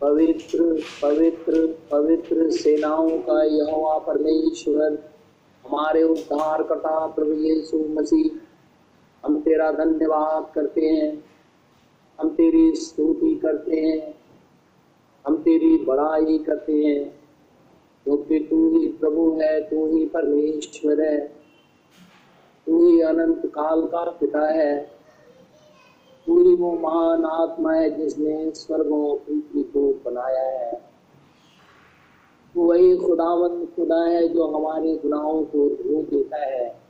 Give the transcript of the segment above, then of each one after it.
पवित्र पवित्र पवित्र सेनाओं का यहोवा परमेश्वर, हमारे उद्धार करता प्रभु यीशु मसीह, हम तेरा धन्यवाद करते हैं, हम तेरी स्तुति करते हैं, हम तेरी बड़ाई करते हैं, क्योंकि तू ही प्रभु है, तू ही परमेश्वर है, तू ही अनंत काल का पिता है। ही वो महान आत्मा है जिसने स्वर्गों पृथ्वी को बनाया है। वही खुदावंद खुदा है जो हमारे गुनाहों को धो देता है।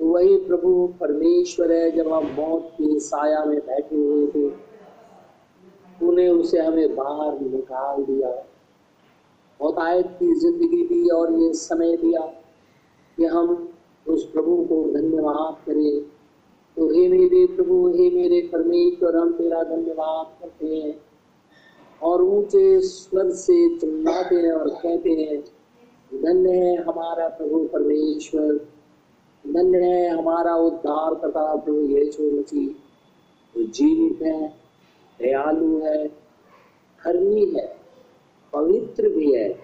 वही प्रभु परमेश्वर है जब हम मौत की साया में बैठे हुए थे, तूने उसे हमें बाहर निकाल दिया। बहुत आयत की ज़िंदगी दी और ये समय दिया कि हम उस प्रभु को धन्यवाद करें। तो हे मेरे प्रभु, हे मेरे परमेश्वर, हम तेरा धन्यवाद करते हैं। और ऊँचे स्वर से चिल्लाते हैं और कहते हैं, धन्य है हमारा प्रभु परमेश्वर। धन्य है हमारा उद्धार करता प्रभु यीशु मसीह जो जीवित है, दयालु है, धर्मी है, पवित्र भी है,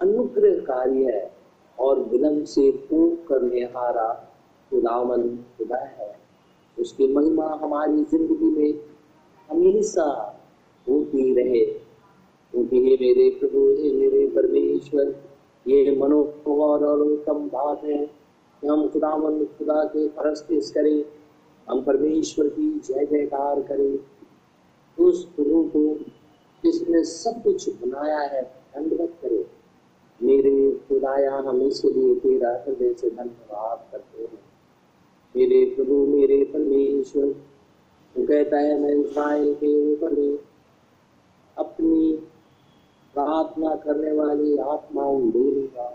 अनुग्रहकारी है और विलंब से पूर्ण करने हारा खुदावन खुदा है। उसकी महिमा हमारी ज़िंदगी में हमेशा होती रहे। क्योंकि हे मेरे प्रभु, हे मेरे परमेश्वर, ये मनोहर और उत्तम बात है कि हम खुदावन खुदा के परस्तिस करें, हम परमेश्वर की जय जयकार करें। उस प्रभु को जिसने सब कुछ बनाया है दंडवत करे। मेरे खुदाया, हम इसलिए तेरा हृदय से धन्यवाद करते हैं। परमेश्वर वो कहता है, मैं इस्राइल के ऊपर अपनी प्रार्थना करने वाली आत्माओं ढूंढूँगा,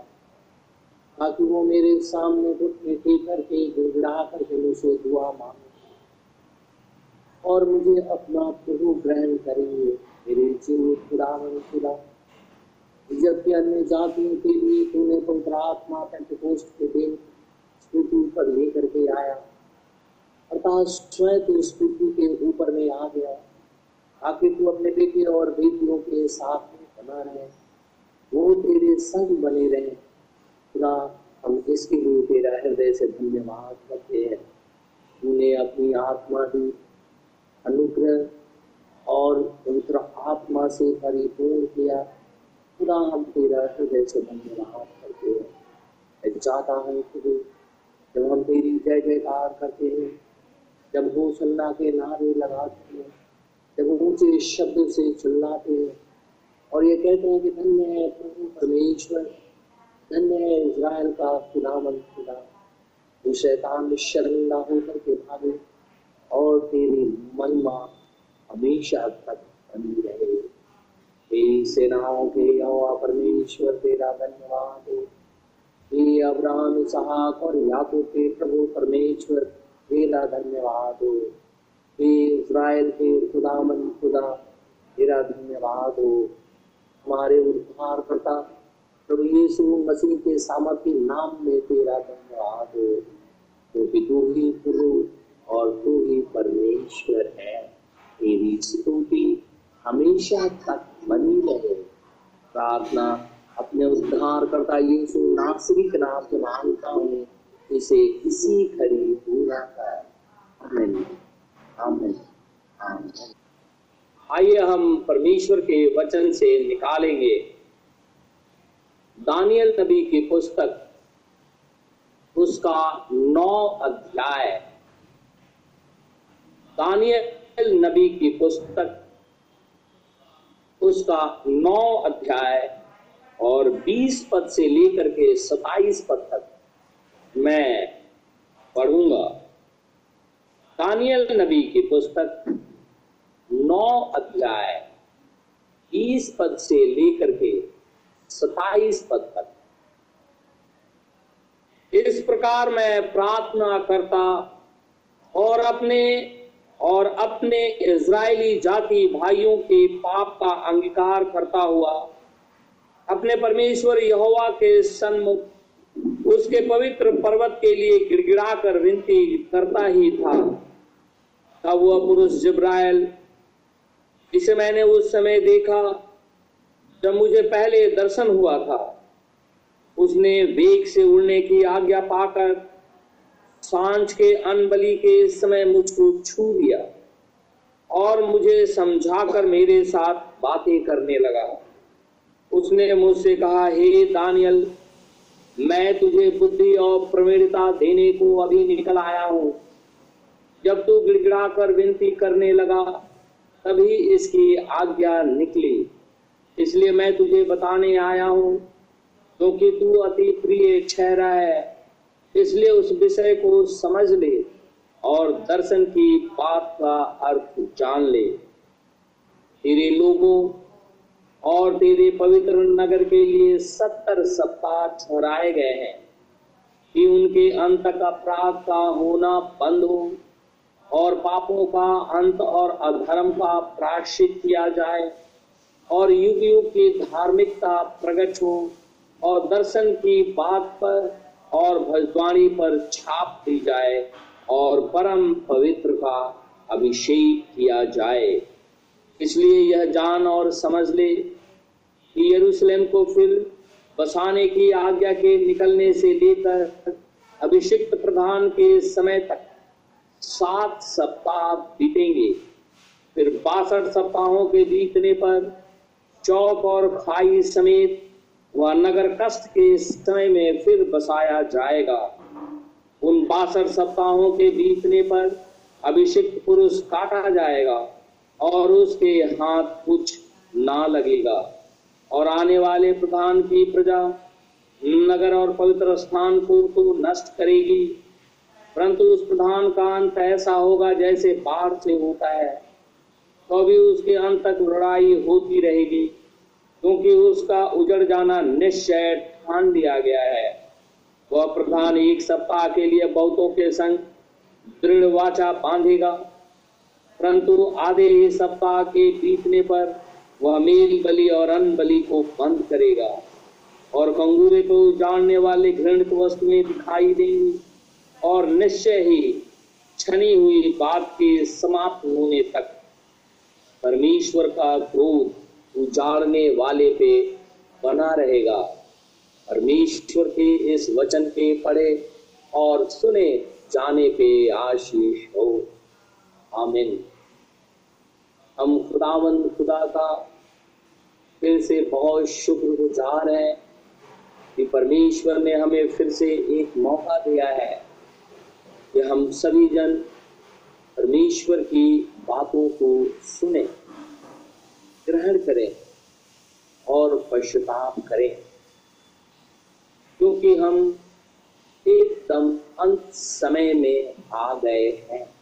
ताकि वो मेरे सामने टेक करके गिड़गिड़ा करके मुझसे दुआ मांगे और मुझे अपना प्रभु ग्रहण करेंगे, मेरे जीव खुदावन खुदा। जबकि अन्य जातियों के लिए तूने पवित्र आत्मा पेंटिकोस्ट के दिन पृथ्वी पर लेकर के आया अर्थात स्वयं तो इस पृथ्वी के ऊपर में आ गया। ताकि तू अपने बेटे और बेटियों के साथ में बना रहे। वो तेरे संग बने रहे। खुदा, हम इसके लिए तेरा हृदय से धन्यवाद करते हैं। तूने अपनी आत्मा दी अनुग्रह और पवित्र आत्मा से परिपूर्ण किया। खुदा, हम तेरा हृदय से धन्यवाद करते हैं। मैं चाहता हूँ खुद जब हम तेरी जय जयकार करते हैं जब होसल्ला के नारे लगाते हैं जब ऊँचे शब्द से चिल्लाते हैं। और ये कहते हैं कि धन्य है प्रभु परमेश्वर, धन्य है इज़राइल का खुदावन खुदा। जो शैतान शर्मिंदा होकर के भागे और तेरी महिमा हमेशा तक बनी रहे। हे सेनाओं के यहोवा परमेश्वर, तेरा धन्यवाद हो। हे अब्राहम, इसहाक और याकूब के प्रभु परमेश्वर तेरा धन्यवाद। हो हे इज़राइल के खुदामन खुदा तेरा धन्यवाद। हो हमारे उद्धार करता प्रभु यीशु मसीह के सामर्थ्य नाम में तेरा धन्यवाद। हो क्योंकि तू ही प्रभु और तू ही परमेश्वर है। तेरी स्तुति हमेशा तक बनी रहे। प्रार्थना अपने उद्धार करता यीशु नासरी के नाम से माँगता हूँ। इसे इसी खरी पूरा कर। आमीन। आमीन। आमीन। आइए हम परमेश्वर के वचन से निकालेंगे। दानियल नबी की पुस्तक, उसका नौ अध्याय। दानियल नबी की पुस्तक, उसका नौ अध्याय और बीस पद से लेकर के सताइस पद तक। मैं पढ़ूँगा। दानियल नबी की पुस्तक नौ अध्याय बीस पद से लेकर के सताइस पद तक। इस प्रकार मैं प्रार्थना करता और अपने और अपने इज़राइली जाति भाइयों के पाप का अंगीकार करता हुआ अपने परमेश्वर यहोवा के सन्मुख उसके पवित्र पर्वत के लिए गिड़गिड़ा कर विनती करता ही था। तब वह पुरुष जिब्राइल, जिसे मैंने उस समय देखा जब मुझे पहले दर्शन हुआ था, उसने वेग से उड़ने की आज्ञा पाकर साँझ के अनबली के समय मुझको छू लिया और मुझे समझाकर मेरे साथ बातें करने लगा। उसने मुझसे कहा, हे दानियल मैं तुझे बुद्धि और प्रवीणता देने को अभी निकल आया हूँ। जब तू गिड़गिड़ा कर विनती करने लगा, तभी इसकी आज्ञा निकली। इसलिए मैं तुझे बताने आया हूँ क्योंकि तू अति प्रिय ठहरा है। इसलिए उस विषय को समझ ले और दर्शन की बात का अर्थ जान ले। तेरे लोगों और तेरे पवित्र नगर के लिए सत्तर सप्ताह ठहराए गए हैं कि उनके अंत का अपराध का होना बंद हो और पापों का अंत और अधर्म का प्राश्चित किया जाए और युग युग की धार्मिकता प्रकट हो और दर्शन की बात पर और भजवाणी पर छाप दी जाए और परम पवित्र का अभिषेक किया जाए। इसलिए यह जान और समझ ले कि यरूशलेम को फिर बसाने की आज्ञा के निकलने से लेकर अभिषिक्त प्रधान के समय तक सात सप्ताह बीतेंगे। फिर बासठ सप्ताहों के बीतने पर चौक और खाई समेत वह नगर कष्ट के समय में फिर बसाया जाएगा। उन बासठ सप्ताहों के बीतने पर अभिषिक्त पुरुष काटा जाएगा और उसके हाथ कुछ ना लगेगा। और आने वाले प्रधान की प्रजा नगर और पवित्र स्थान को तो नष्ट करेगी। परंतु उस प्रधान का अंत ऐसा होगा जैसे बाढ़ से होता है। तो भी उसके अंत तक लड़ाई होती रहेगी, क्योंकि उसका उजड़ जाना निश्चय ठान दिया गया है। वह प्रधान एक सप्ताह के लिए बहुतों के संग दृढ़ वाचा बांधेगा, परंतु आधे ही सप्ताह के बीतने पर वह मेल बलि और अन बलि को बंद करेगा और कंगूरे को जानने वाले घृणित वस्तुएँ दिखाई देंगी और निश्चय ही छनी हुई बात के समाप्त होने तक परमेश्वर का क्रोध उजाड़ने वाले पे बना रहेगा। परमेश्वर के इस वचन के पढ़े और सुने जाने पे आशीष हो। आमिन। हम खुदावंद, खुदा का फिर से बहुत शुक्रगुजार हैं कि परमेश्वर ने हमें फिर से एक मौका दिया है कि हम सभी जन परमेश्वर की बातों को सुने, ग्रहण करें और पश्चाताप करें। क्योंकि हम एकदम अंत समय में आ गए हैं।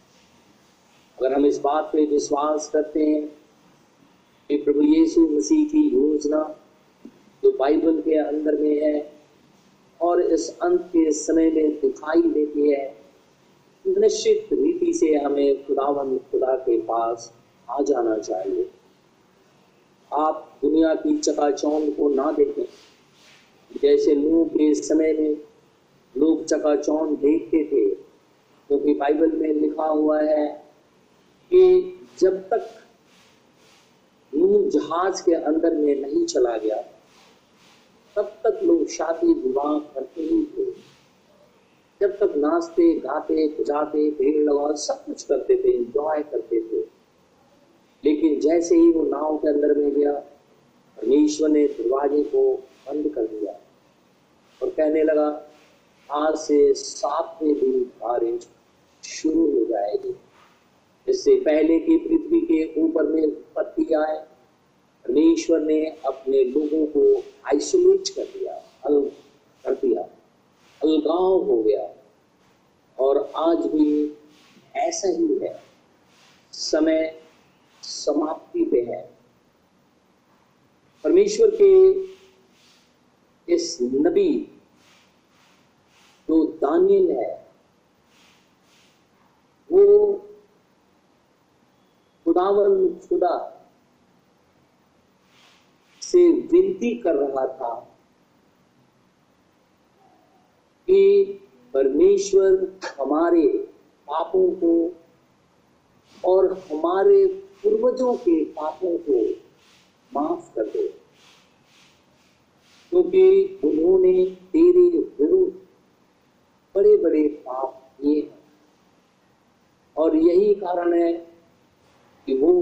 अगर हम इस बात पे विश्वास करते हैं कि प्रभु यीशु मसीह की योजना जो बाइबल के अंदर में है और इस अंत के समय में दिखाई देती है, निश्चित रीति से हमें खुदावन, खुदा के पास आ जाना चाहिए। आप दुनिया की चकाचौंध को ना देखें। जैसे नूह के समय में लोग चकाचौंध देखते थे, क्योंकि तो बाइबल में लिखा हुआ है कि जब तक नूह जहाज़ के अंदर में नहीं चला गया, तब तक लोग शादी विवाह करते ही थे। जब तक नाचते, गाते, बजाते, भीड़ लगा सब कुछ करते थे इंजॉय करते थे। लेकिन जैसे ही वो नाव के अंदर में गया, परमेश्वर ने दरवाजे को बंद कर दिया और कहने लगा, आज से सातवें दिन बारिश शुरू हो जाएगी। इससे पहले की पृथ्वी के ऊपर में उत्पत्ति आए, परमेश्वर ने अपने लोगों को आइसोलेट कर दिया अलग कर दिया अलगाव हो गया। और आज भी ऐसा ही है। समय समाप्ति पे है। परमेश्वर के इस नबी जो दानियल है, वो खुदावन खुदा से विनती कर रहा था कि परमेश्वर हमारे पापों को और हमारे पूर्वजों के पापों को माफ़ कर दे, क्योंकि तो उन्होंने तेरे विरुद्ध बड़े बड़े पाप किए हैं। और यही कारण है कि वो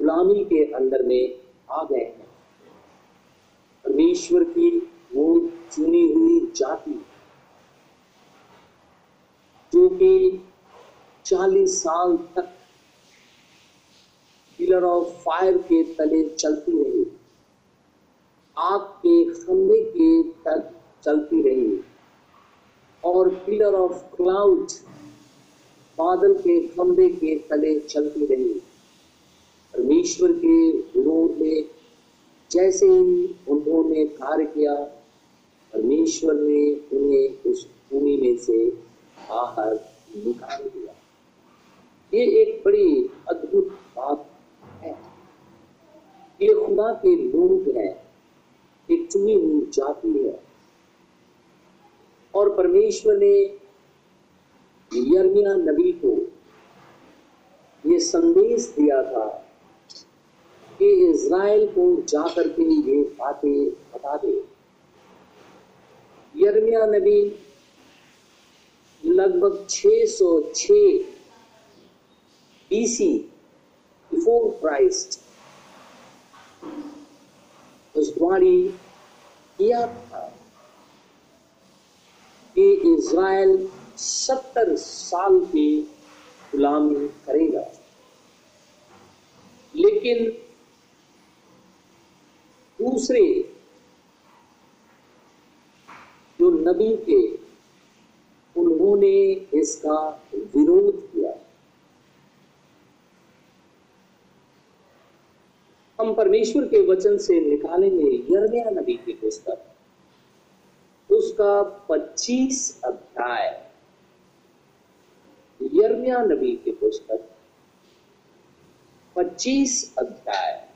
गुलामी के अंदर में आ गए हैं। परमेश्वर की वो चुनी हुई जाति, जो कि चालीस साल तक पिलर ऑफ़ फायर के तले चलती रही आग के खंभे के तक चलती रही, और पिलर ऑफ़ क्लाउड बादल के खंभे के तले चलती रही। परमेश्वर के विरोध में जैसे ही उन्होंने कार्य किया, परमेश्वर ने उन्हें उस भूमि में से बाहर निकाल दिया। ये एक बड़ी अद्भुत बात है। ये खुदा के लोग हैं, एक चुनी हुई जाति है। और परमेश्वर ने यर्मिया नबी को ये संदेश दिया था कि इज़राइल को जाकर के ये बातें बता दे। यर्मिया नबी लगभग 606 बीसी बिफोर क्राइस्ट भविष्यवाणी किया था कि इज़राइल सत्तर साल की गुलामी करेगा। लेकिन दूसरे जो नबी थे, उन्होंने इसका विरोध किया। हम परमेश्वर के वचन से निकालेंगे यर्मिया नबी की पुस्तक। उसका 25 अध्याय। यर्मिया नबी की पुस्तक 25 अध्याय।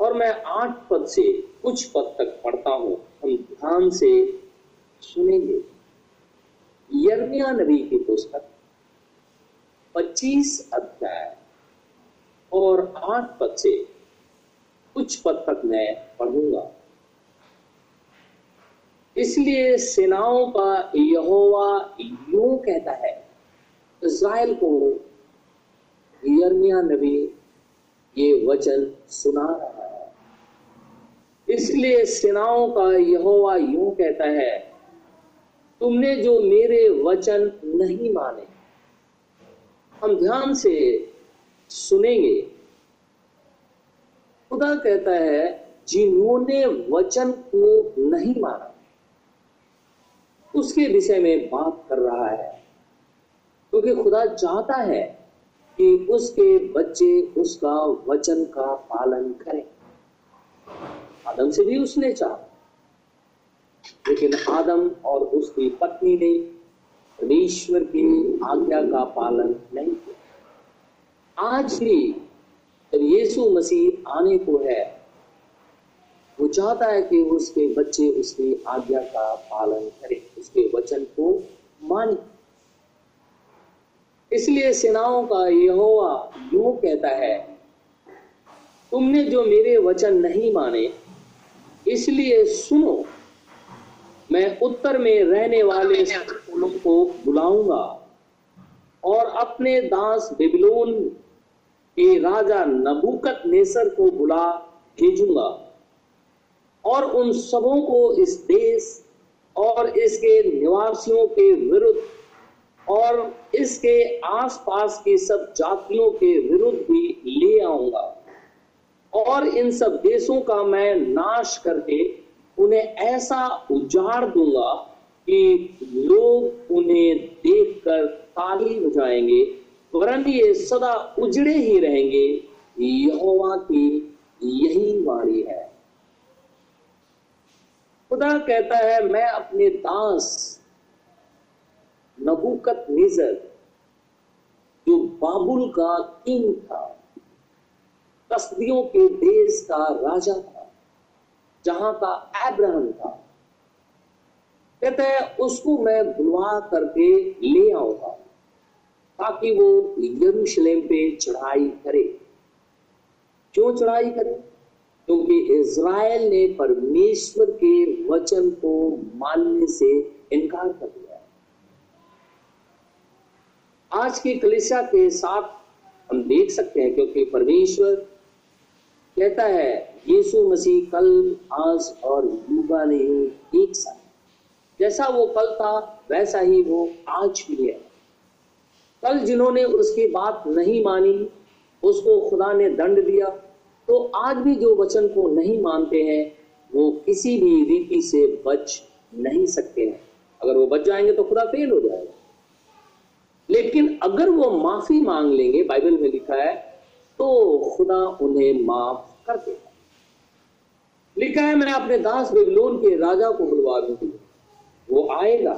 और मैं आठ पद से कुछ पद तक पढ़ता हूँ, हम ध्यान से सुनेंगे। यर्मिया नबी की पुस्तक 25 अध्याय। और आठ पद से कुछ पद तक मैं पढ़ूँगा। इसलिए सेनाओं का यहोवा यूँ कहता है, इज़राइल को यर्मिया नबी ये वचन सुना रहा है। इसलिए सेनाओं का यहोवा यूँ कहता है, तुमने जो मेरे वचन नहीं माने, हम ध्यान से सुनेंगे। खुदा कहता है, जिन्होंने वचन को नहीं माना उसके विषय में बात कर रहा है। क्योंकि खुदा चाहता है कि उसके बच्चे उसका वचन का पालन करें। आदम से भी उसने चाहा। लेकिन आदम और उसकी पत्नी ने परमेश्वर की आज्ञा का पालन नहीं किया। आज भी जब यीशु मसीह आने को है, वो चाहता है कि उसके बच्चे उसकी आज्ञा का पालन करें। उसके वचन को माने। इसलिए सेनाओं का यहोवा यूँ कहता है, तुमने जो मेरे वचन नहीं माने, इसलिए सुनो, मैं उत्तर में रहने वाले लोगों को बुलाऊँगा और अपने दास बेबीलोन के राजा नबूकत नेसर को बुला भेजूँगा और उन सबों को इस देश और इसके निवासियों के विरुद्ध और इसके आसपास की सब जातियों के विरुद्ध भी ले आऊँगा। और इन सब देशों का मैं नाश करके उन्हें ऐसा उजाड़ दूँगा कि लोग उन्हें देखकर ताली बजाएँगे, वरन ये सदा उजड़े ही रहेंगे। यहोवा की यही वाणी है। खुदा कहता है, मैं अपने दास नबूकत नेजर जो बाबुल का किंग था, कसदियों के देश का राजा था, जहाँ का एब्राहम था, कहते हैं, उसको मैं बुलवा करके ले आऊँगा, ताकि वो यरूशलेम पे चढ़ाई करे। क्यों चढ़ाई करे? क्योंकि इज़राइल ने परमेश्वर के वचन को मानने से इनकार कर दिया आज की कलिसिया के साथ हम देख सकते हैं, क्योंकि परमेश्वर कहता है, यीशु मसीह कल, आज और युगा नहीं, एक साथ। जैसा वो कल था, वैसा ही वो आज भी है। कल जिन्होंने उसकी बात नहीं मानी, उसको खुदा ने दंड दिया तो आज भी जो वचन को नहीं मानते हैं, वो किसी भी रीति से बच नहीं सकते हैं। अगर वो बच जाएँगे तो खुदा फेल हो जाएगा। लेकिन अगर वो माफ़ी मांग लेंगे, बाइबल में लिखा है तो खुदा उन्हें माफ़ कर देगा। लिखा है मैंने अपने दास बेबलोन के राजा को बुलवा दूँगी। वो आएगा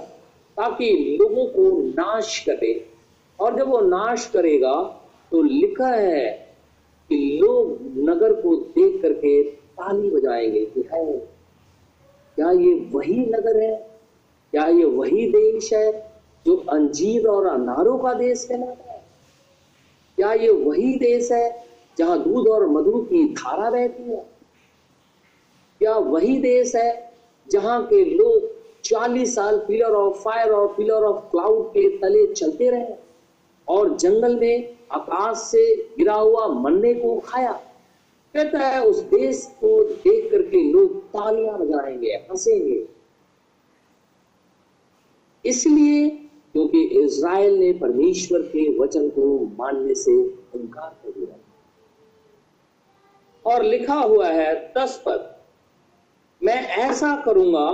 ताकि लोगों को नाश करे। और जब वो नाश करेगा तो लिखा है कि लोग नगर को देख करके ताली बजाएँगे कि है, क्या ये वही नगर है? क्या ये वही देश है जो अंजीर और अनारों का देश कहलाता है? क्या ये वही देश है जहाँ दूध और मधु की धारा बहती है? क्या वही देश है जहाँ के लोग चालीस साल पिलर ऑफ़ फायर और पिलर ऑफ़ क्लाउड के तले चलते रहे और जंगल में आकाश से गिरा हुआ मन्ने को खाया। कहता है, उस देश को देख करके लोग तालियाँ बजाएँगे, हंसेंगे। इसलिए, क्योंकि इज़राइल ने परमेश्वर के वचन को मानने से इनकार कर दिया। और लिखा हुआ है, दस पद मैं ऐसा करूँगा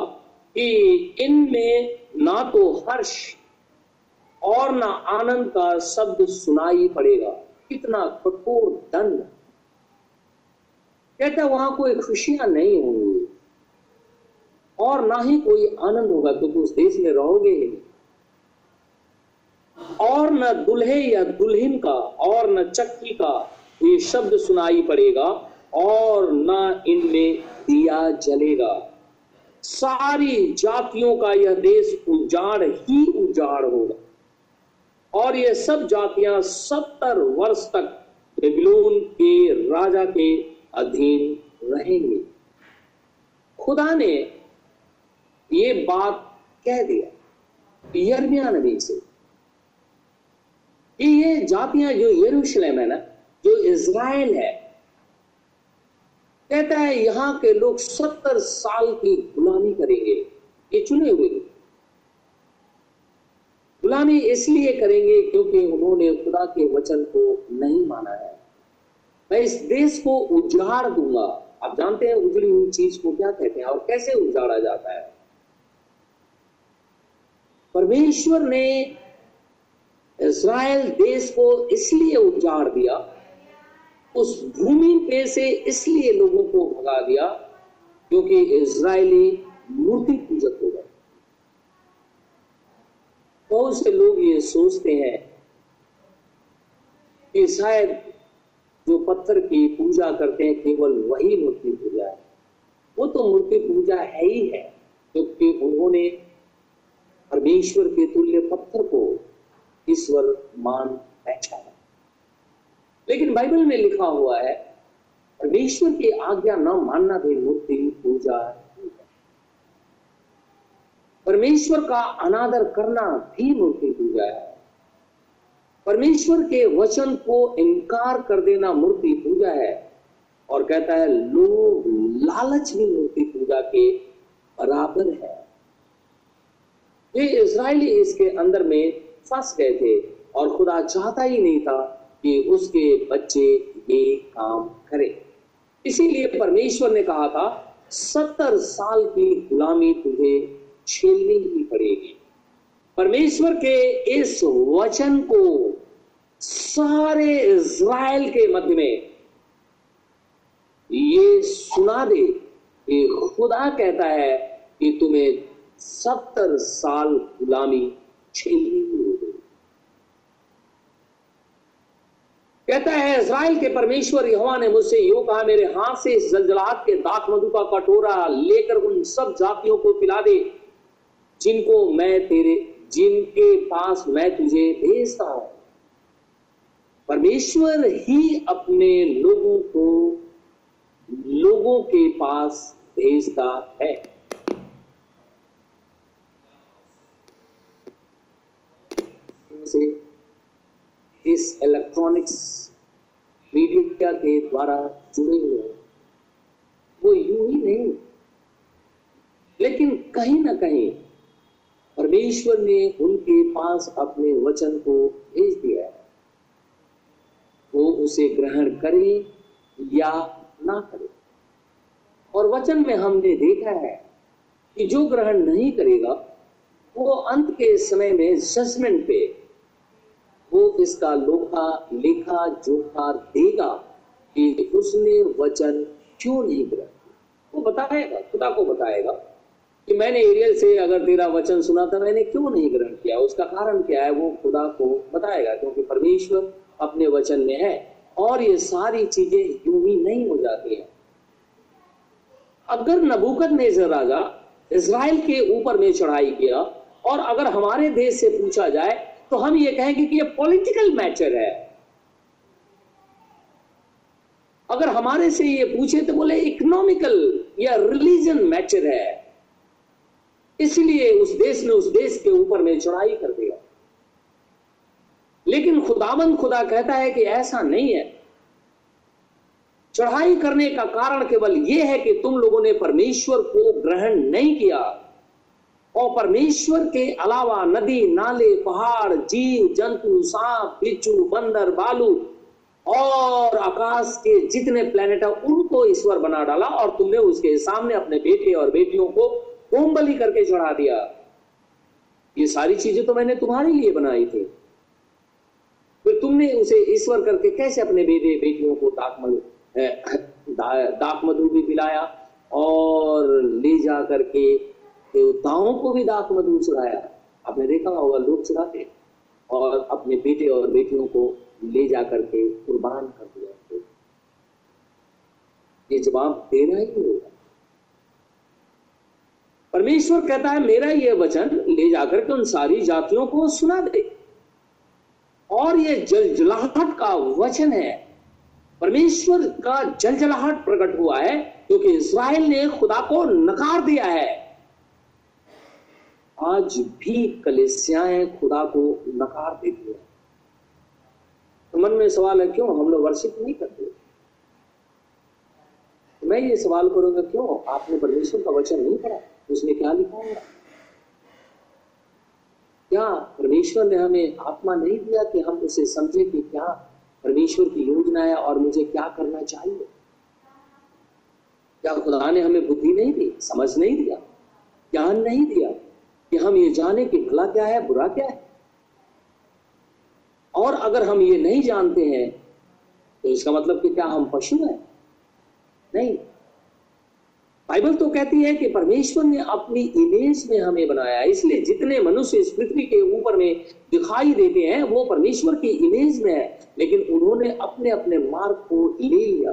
कि इनमें ना तो हर्ष और ना आनंद का शब्द सुनाई पड़ेगा। कितना कठोर दंड। कहता वहाँ कोई खुशियाँ नहीं होंगी। और ना ही कोई आनंद होगा, क्योंकि उस देश में रहोगे ही और न दुल्हे या दुल्हन का, और न चक्की का ये शब्द सुनाई पड़ेगा, और न इनमें दिया जलेगा। सारी जातियों का यह देश उजाड़ ही उजाड़ होगा। और ये सब जातियाँ सत्तर वर्ष तक बेबीलोन के राजा के अधीन रहेंगे। खुदा ने ये बात कह दिया यर्मिया नबी से कि ये जातियाँ जो यरूशलेम है ना, जो इज़राइल है, कहता है यहाँ के लोग सत्तर साल की गुलामी करेंगे, ये चुने हुए गुलामी इसलिए करेंगे क्योंकि उन्होंने खुदा के वचन को नहीं माना है। मैं इस देश को उजाड़ दूँगा। आप जानते हैं उजड़ी हुई चीज़ को क्या कहते हैं और कैसे उजाड़ा जाता है? परमेश्वर ने इसराइल देश को इसलिए उजाड़ दिया, उस भूमि पे से इसलिए लोगों को भगा दिया, क्योंकि इज़राइली मूर्ति पूजक हो गए बहुत से लोग ये सोचते हैं कि शायद जो पत्थर की पूजा करते हैं, केवल वही मूर्ति पूजा है? वो तो मूर्ति पूजा है ही है क्योंकि उन्होंने परमेश्वर के तुल्य पत्थर को ईश्वर मान पहचाना। लेकिन बाइबल में लिखा हुआ है, परमेश्वर की आज्ञा न मानना भी मूर्ति पूजा परमेश्वर का अनादर करना भी मूर्ति पूजा है। परमेश्वर के वचन को इनकार कर देना मूर्ति पूजा है और कहता है, लोग लालच भी मूर्ति पूजा के बराबर है। ये इसराइली इसके अंदर में फंस गए थे और खुदा चाहता ही नहीं था कि उसके बच्चे ये काम करें। इसीलिए परमेश्वर ने कहा था, सत्तर साल की गुलामी तुझे झेलनी ही पड़ेगी। परमेश्वर के इस वचन को सारे इज़राइल के मध्य में ये सुना दे कि खुदा कहता है कि तुम्हें सत्तर साल गुलामी झेलनी होगी कहता है, इज़राइल के परमेश्वर यहोवा ने मुझसे यो कहा, मेरे हाथ से इस जलजलाहट के दाख मधु का कटोरा लेकर उन सब जातियों को पिला दे। जिनको मैं तेरे, जिनके पास मैं तुझे भेजता हूँ। परमेश्वर ही अपने लोगों को लोगों के पास भेजता है। से इस इलेक्ट्रॉनिक्स मीडिया के द्वारा जुड़े हुए हैं। वो यूँ ही नहीं। लेकिन कहीं ना कहीं परमेश्वर ने उनके पास अपने वचन को भेज दिया है। वो उसे ग्रहण करे या ना करे। और वचन में हमने देखा है कि जो ग्रहण नहीं करेगा, वो अंत के समय में जजमेंट पे वो इसका लोहा, लेखा, जोखा देगा कि उसने वचन क्यों नहीं ग्रहण किया। वो बताएगा, खुदा को बताएगा। कि मैंने एरियल से अगर तेरा वचन सुना था, मैंने क्यों नहीं ग्रहण किया? उसका कारण क्या है? वो खुदा को बताएगा, क्योंकि परमेश्वर अपने वचन में है और ये सारी चीज़ें यूँ ही नहीं हो जाती है। अगर नबूकत ने राजा इसराइल के ऊपर में चढ़ाई किया और अगर हमारे देश से पूछा जाए तो हम ये कहेंगे कि ये पॉलिटिकल मैटर है। अगर हमारे से ये पूछे तो बोले, इकोनॉमिकल या रिलीजन मैटर है। इसलिए उस देश ने उस देश के ऊपर में चढ़ाई कर दिया। लेकिन खुदाबंद खुदा कहता है कि ऐसा नहीं है। चढ़ाई करने का कारण केवल यह है कि तुम लोगों ने परमेश्वर को ग्रहण नहीं किया और परमेश्वर के अलावा नदी, नाले, पहाड़, जीव, जंतु, सांप, बिच्छू, बंदर, बालू और आकाश के जितने प्लेनेट है, उनको ईश्वर बना डाला और तुमने उसके सामने अपने बेटे और बेटियों को होम बलि करके चढ़ा दिया। ये सारी चीज़ें तो मैंने तुम्हारे लिए बनाई थी। फिर तुमने उसे ईश्वर करके कैसे अपने बेटे बेटियों को दाक मधु दाक मधु भी पिलाया और ले जा करके देवताओं को भी दाक मधु चढ़ाया। आपने देखा होगा, लोग चढ़ाते और अपने बेटे और बेटियों को ले जा करके कुर्बान कर दिया। ये जवाब देना ही होगा। परमेश्वर कहता है, मेरा यह वचन, ले जाकर के उन सारी जातियों को सुना दे। और ये जलजलाहट का वचन है। परमेश्वर का जलजलाहट प्रकट हुआ है, क्योंकि इसराइल ने खुदा को नकार दिया है। आज भी कलेसियाएँ खुदा को नकार देती है। तो मन में सवाल है, क्यों हम लोग वर्षित नहीं करते? तो मैं ये सवाल करूँगा, क्यों आपने परमेश्वर का वचन नहीं पढ़ा? उसमें क्या लिखा होगा क्या परमेश्वर ने हमें आत्मा नहीं दिया कि हम उसे समझे कि क्या परमेश्वर की योजना है और मुझे क्या करना चाहिए? क्या खुदा ने हमें बुद्धि नहीं दी, समझ नहीं दिया, ज्ञान नहीं दिया कि हम ये जाने कि भला क्या है, बुरा क्या है? और अगर हम ये नहीं जानते हैं तो इसका मतलब कि क्या हम पशु हैं? नहीं। बाइबल तो कहती है कि परमेश्वर ने अपनी इमेज में हमें बनाया, इसलिए जितने मनुष्य इस पृथ्वी के ऊपर में दिखाई देते हैं, वो परमेश्वर की इमेज में है, लेकिन उन्होंने अपने अपने मार्ग को ले लिया।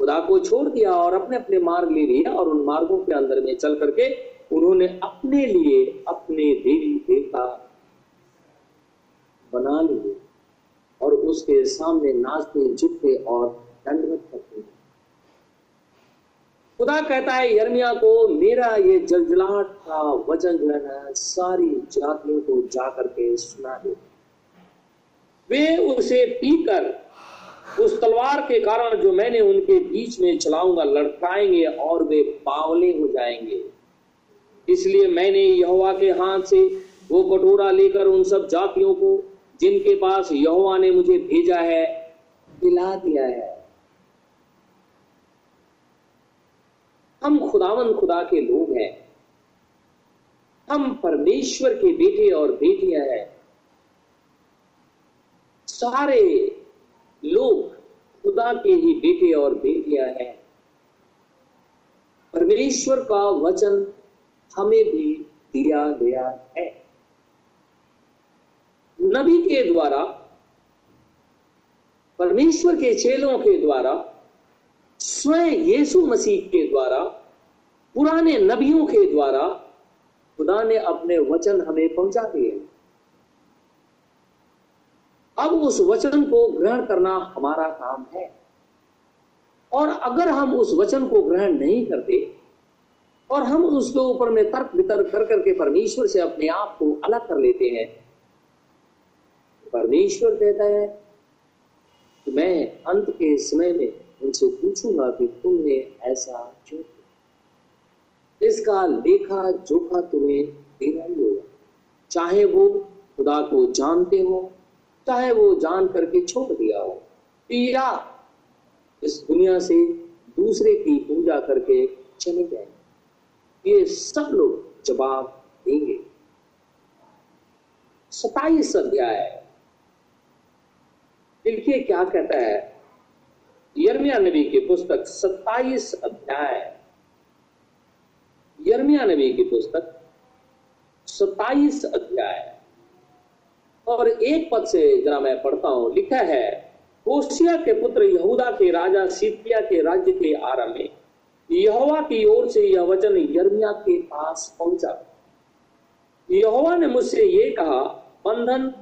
खुदा को छोड़ दिया और अपने अपने मार्ग ले लिया और उन मार्गों के अंदर में चल करके उन्होंने अपने लिए अपने देवी देवता बना लिए और उसके सामने नाचते झुकते और दंडवत करते खुदा कहता है, यर्मिया को, मेरा ये जलजलाहट का वचन जो है ना, सारी जातियों को जाकर के सुना दे। वे उसे पीकर, उस तलवार के कारण जो मैंने उनके बीच में चलाऊँगा, लड़काएँगे और वे बावले हो जाएँगे। इसलिए मैंने यहोवा के हाथ से वो कटोरा लेकर उन सब जातियों को, जिनके पास यहोवा ने मुझे भेजा है, पिला दिया है। हम खुदावन खुदा के लोग हैं। हम परमेश्वर के बेटे और बेटियाँ हैं। सारे लोग खुदा के ही बेटे और बेटियाँ हैं। परमेश्वर का वचन हमें भी दिया गया है। नबी के द्वारा, परमेश्वर के चेलों के द्वारा स्वयं यीशु मसीह के द्वारा, पुराने नबियों के द्वारा, खुदा ने अपने वचन हमें पहुँचा दिए। अब उस वचन को ग्रहण करना हमारा काम है। और अगर हम उस वचन को ग्रहण नहीं करते, और हम उसके ऊपर में तर्क वितर्क कर करके परमेश्वर से अपने आप को अलग कर लेते हैं, परमेश्वर कहता है कि मैं अंत के समय में उनसे पूछूँगा कि तुमने ऐसा क्यों इसका लेखा जोखा तुम्हें देना ही होगा। चाहे वो खुदा को जानते हो, चाहे वो जान करके छोड़ दिया हो, या इस दुनिया से दूसरे की पूजा करके चले गए। ये सब लोग जवाब देंगे। सताइस अध्याय। देखिए क्या कहता है। यर्मिया नबी की पुस्तक सत्ताईस अध्याय। यर्मिया नबी की पुस्तक सत्ताईस अध्याय। और एक पद से जरा मैं पढ़ता हूँ, लिखा है, होशिया के पुत्र यहूदा के राजा सीतिया के राज्य के आरंभ में, यहोवा की ओर से यह वचन यर्मिया के पास पहुँचा। यहोवा ने मुझसे ये कहा, बंधन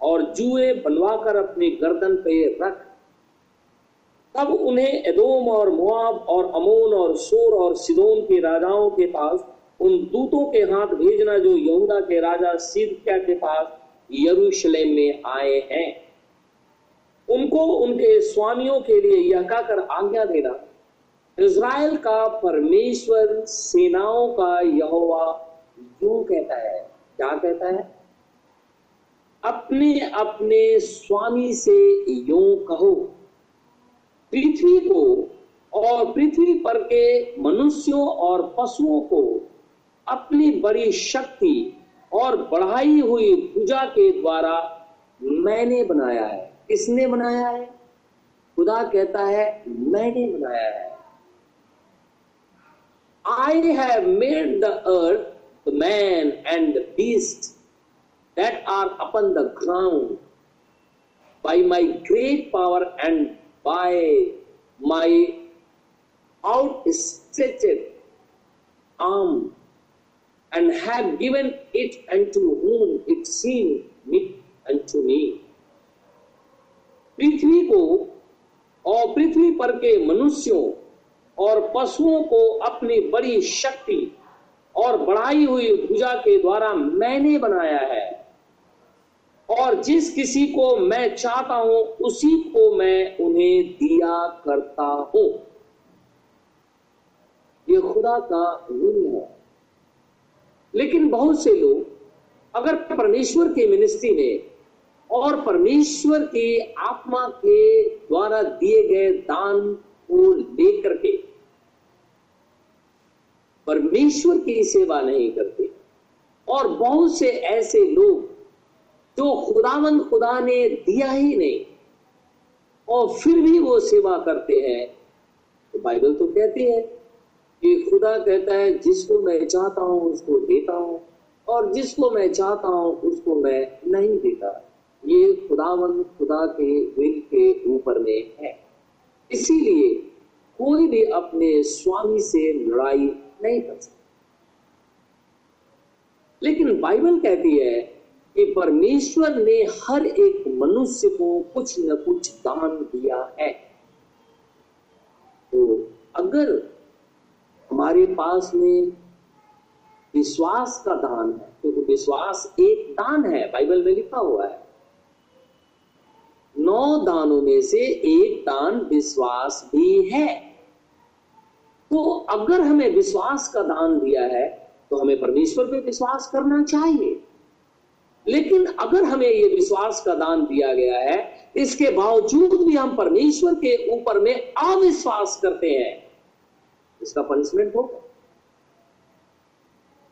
और जुए बलवाकर अपनी गर्दन पे रख तब उन्हें एदोम और मुआब और अमोन और सोर और सिदोन के राजाओं के पास, उन दूतों के हाथ भेजना जो यहूदा के राजा सिदकिया के पास यरूशलेम में आए हैं। उनको उनके स्वामियों के लिए यह कहकर आज्ञा देना, इज़राइल का परमेश्वर सेनाओं का यहोवा यूँ कहता है, क्या कहता है? अपने अपने स्वामी से यूँ कहो। पृथ्वी को और पृथ्वी पर के मनुष्यों और पशुओं को अपनी बड़ी शक्ति और बढ़ाई हुई भुजा के द्वारा मैंने बनाया है। किसने बनाया है? खुदा कहता है, मैंने बनाया है। I have made the earth the man and the beast that are upon the ground by my great power and my outstretched arm and have given it unto whom it seemed meet unto me. पृथ्वी को और पृथ्वी पर के मनुष्यों और पशुओं को अपनी बड़ी शक्ति और बढ़ाई हुई भुजा के द्वारा मैंने बनाया है और जिस किसी को मैं चाहता हूँ, उसी को मैं उन्हें दिया करता हूँ। ये खुदा का गुण है। लेकिन बहुत से लोग, अगर परमेश्वर के मिनिस्ट्री में और परमेश्वर की आत्मा के द्वारा दिए गए दान को लेकर के परमेश्वर की सेवा नहीं करते, और बहुत से ऐसे लोग जो खुदावन खुदा ने दिया ही नहीं। और फिर भी वो सेवा करते हैं। तो बाइबल तो कहती है कि खुदा कहता है, जिसको मैं चाहता हूँ, उसको देता हूँ, और जिसको मैं चाहता हूँ, उसको मैं नहीं देता। ये खुदावन खुदा के विल के ऊपर में है। इसीलिए कोई भी अपने स्वामी से लड़ाई नहीं कर सकता। लेकिन बाइबल कहती है कि परमेश्वर ने हर एक मनुष्य को कुछ न कुछ दान दिया है। तो अगर हमारे पास में विश्वास का दान है क्योंकि तो विश्वास एक दान है, बाइबल में लिखा हुआ है। नौ दानों में से एक दान विश्वास भी है। तो अगर हमें विश्वास का दान दिया है तो हमें परमेश्वर पे विश्वास करना चाहिए। लेकिन अगर हमें ये विश्वास का दान दिया गया है, इसके बावजूद भी हम परमेश्वर के ऊपर में अविश्वास करते हैं, इसका पनिशमेंट होगा।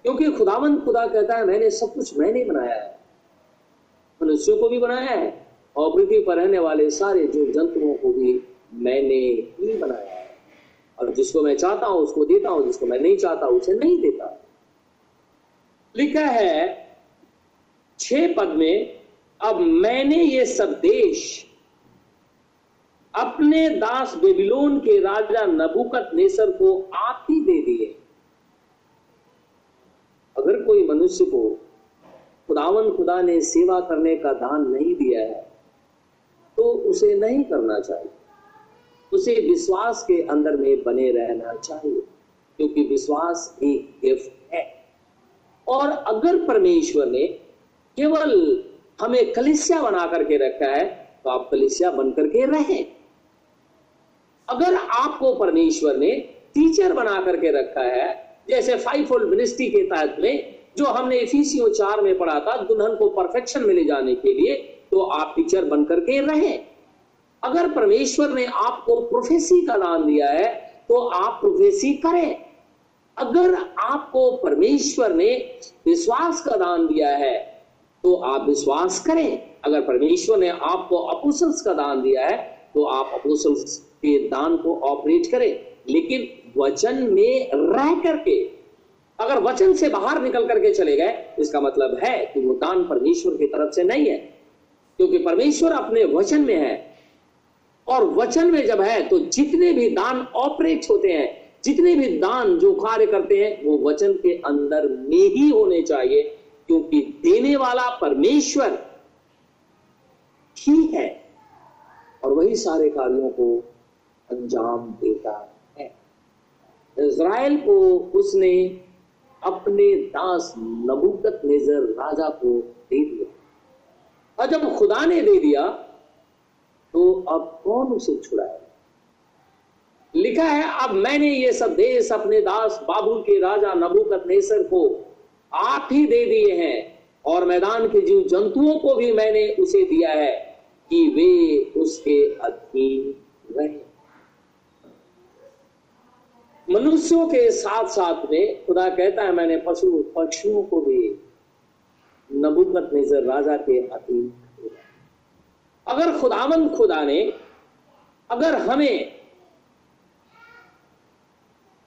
क्योंकि खुदावन खुदा कहता है, मैंने सब कुछ मैंने बनाया है। मनुष्यों को भी बनाया है और पृथ्वी पर रहने वाले सारे जीव जंतुओं को भी मैंने ही बनाया है। और जिसको मैं चाहता हूँ, उसको देता हूँ, जिसको मैं नहीं चाहता, उसे नहीं देता। लिखा है छह पद में, अब मैंने ये सब देश अपने दास बेबीलोन के राजा नबुकत नेसर को आप ही दे दिए। अगर कोई मनुष्य को खुदावन खुदा ने सेवा करने का दान नहीं दिया है तो उसे नहीं करना चाहिए। उसे विश्वास के अंदर में बने रहना चाहिए, क्योंकि विश्वास एक गिफ्ट है। और अगर परमेश्वर ने केवल हमें कलिसिया बना करके रखा है तो आप कलिसिया बन करके रहें। अगर आपको परमेश्वर ने टीचर बना करके रखा है, जैसे फाइव फोल्ड मिनिस्ट्री के तहत में, जो हमने इफिसियो चार में पढ़ा था, दुल्हन को परफेक्शन में ले जाने के लिए तो आप टीचर बन करके रहे। अगर परमेश्वर ने आपको प्रोफेसी का दान दिया है तो आप प्रोफेसी करें। अगर आपको परमेश्वर ने विश्वास का दान दिया है तो आप विश्वास करें। अगर परमेश्वर ने आपको अपोसल्स का दान दिया है तो आप अपोसल्स के दान को ऑपरेट करें। लेकिन वचन में रह करके, अगर वचन से बाहर निकल करके चले गए इसका मतलब है कि वो दान परमेश्वर की तरफ़ से नहीं है। क्योंकि परमेश्वर अपने वचन में है। और वचन में जब है तो जितने भी दान ऑपरेट होते हैं, जितने भी दान जो कार्य करते हैं, वो वचन के अंदर में ही होने चाहिए। क्योंकि देने वाला परमेश्वर ही है और वही सारे कार्यों को अंजाम देता है। इज़राइल को उसने अपने दास नबूकत नेजर राजा को दे दिया। और जब खुदा ने दे दिया तो अब कौन उसे छुड़ाए लिखा है, अब मैंने ये सब देश अपने दास बाबुल के राजा नबूकत नेसर को आप ही दे दिए हैं और मैदान के जीव जंतुओं को भी मैंने उसे दिया है कि वे उसके अधीन रहे। मनुष्यों के साथ साथ में खुदा कहता है, मैंने पशु, पक्षियों को भी नबुकत नज़र राजा के अधीन अगर खुदावन खुदा ने, अगर हमें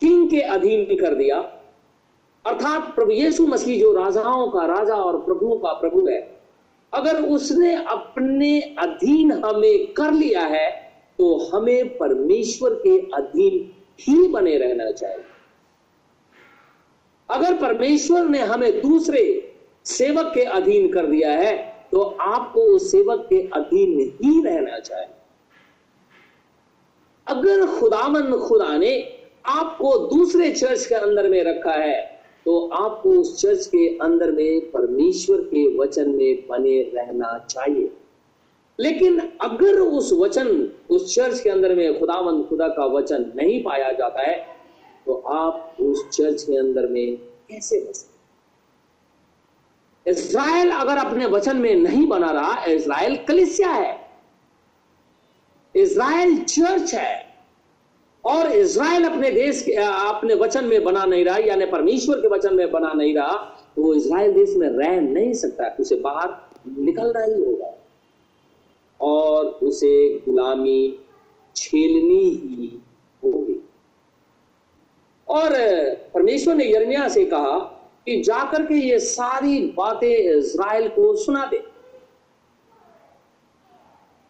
किंग के अधीन कर दिया अर्थात प्रभु यीशु मसीह जो राजाओं का राजा और प्रभुओं का प्रभु है, अगर उसने अपने अधीन हमें कर लिया है तो हमें परमेश्वर के अधीन ही बने रहना चाहिए। अगर परमेश्वर ने हमें दूसरे सेवक के अधीन कर दिया है तो आपको उस सेवक के अधीन ही रहना चाहिए। अगर खुदामंद खुदा ने आपको दूसरे चर्च के अंदर में रखा है तो आपको उस चर्च के अंदर में, परमेश्वर के वचन में बने रहना चाहिए। लेकिन अगर उस वचन, उस चर्च के अंदर में खुदावंद खुदा का वचन नहीं पाया जाता है तो आप उस चर्च के अंदर में कैसे बस? इसराइल अगर अपने वचन में नहीं बना रहा इसराइल कलिसिया है। इसराइल चर्च है। और इसराइल अपने देश के अपने वचन में बना नहीं रहा, यानी परमेश्वर के वचन में बना नहीं रहा तो वो इसराइल देश में रह नहीं सकता, उसे बाहर निकलना ही होगा। और उसे गुलामी छेलनी ही होगी। और परमेश्वर ने यर्मिया से कहा कि जाकर के ये सारी बातें इज़राइल को सुना दे।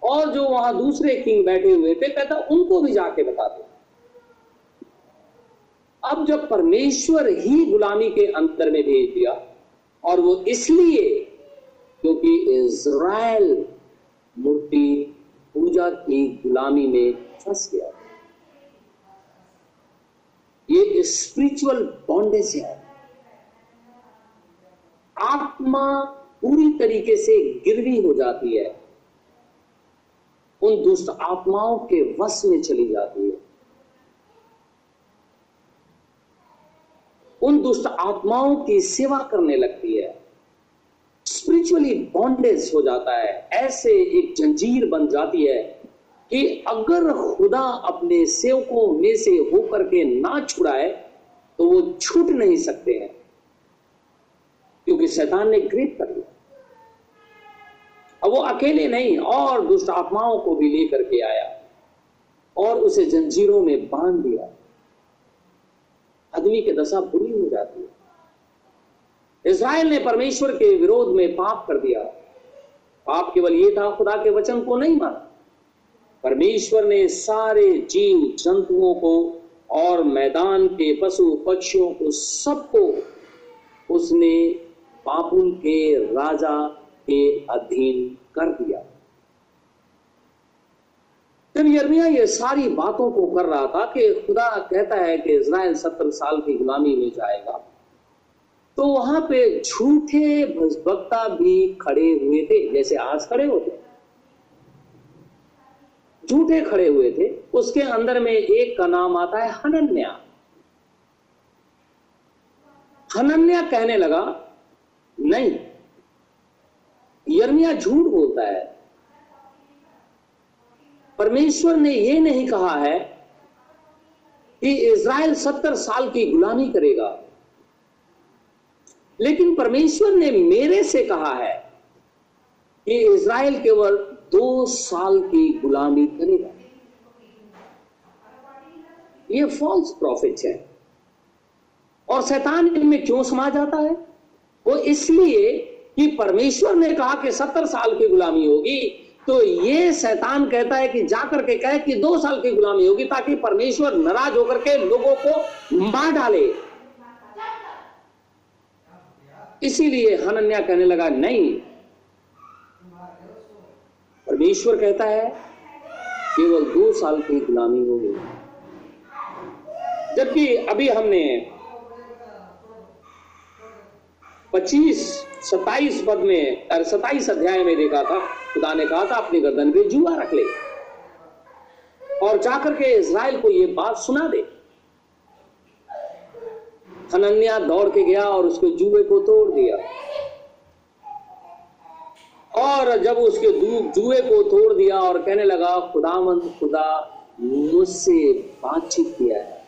और जो वहाँ दूसरे किंग बैठे हुए थे कहता उनको भी जाके बता दो। अब जब परमेश्वर ही गुलामी के अंतर में भेज दिया, और वो इसलिए क्योंकि इज़राइल मूर्ति पूजा की गुलामी में फंस गया। ये स्पिरिचुअल बॉन्डेज है। आत्मा पूरी तरीके से गिरवी हो जाती है। उन दुष्ट आत्माओं के वश में चली जाती है। उन दुष्ट आत्माओं की सेवा करने लगती है। स्पिरिचुअली बॉन्डेज हो जाता है। ऐसे एक जंजीर बन जाती है कि अगर खुदा अपने सेवकों में से होकर के ना छुड़ाए तो वो छूट नहीं सकते हैं। क्योंकि शैतान ने ग्रिप कर लिया अब वो अकेले नहीं, और दुष्ट आत्माओं को भी लेकर के आया और उसे जंजीरों में बाँध दिया। आदमी की दशा बुरी हो जाती है। इसराइल ने परमेश्वर के विरोध में पाप कर दिया। पाप केवल ये था, खुदा के वचन को नहीं माना। परमेश्वर ने सारे जीव जंतुओं को और मैदान के पशु पक्षियों को सबको उसने पापुल के राजा के अधीन कर दिया। जब यर्मिया ये सारी बातों को कर रहा था कि खुदा कहता है कि इसराइल सत्तर साल की गुलामी में जाएगा। तो वहाँ पे झूठे भक्ता भी खड़े हुए थे, जैसे आज खड़े होते झूठे खड़े हुए थे। उसके अंदर में एक का नाम आता है हनन्या। हनन्या कहने लगा, नहीं, यर्मिया झूठ बोलता है। परमेश्वर ने यह नहीं कहा है कि इज़राइल सत्तर साल की गुलामी करेगा। लेकिन परमेश्वर ने मेरे से कहा है कि इज़राइल केवल दो साल की गुलामी करेगा। ये फॉल्स प्रॉफिट है। और शैतान इनमें क्यों समा जाता है? वो इसलिए कि परमेश्वर ने कहा कि सत्तर साल की गुलामी होगी। तो ये शैतान कहता है कि जाकर के कहे कि दो साल की गुलामी होगी ताकि परमेश्वर नाराज़ होकर के लोगों को मार डाले। इसीलिए हनन्या कहने लगा, नहीं। परमेश्वर कहता है, केवल दो साल की गुलामी होगी। जबकि अभी हमने 25 27 पद में 27 अध्याय में देखा था। खुदा ने कहा था, अपनी गर्दन पे जुआ रख ले। और जाकर के इज़राइल को यह बात सुना दे। हनन्या दौड़ के गया और उसके जुए को तोड़ दिया। और जब उसके जुए को तोड़ दिया और कहने लगा खुदामंद खुदा मुझसे बातचीत किया है।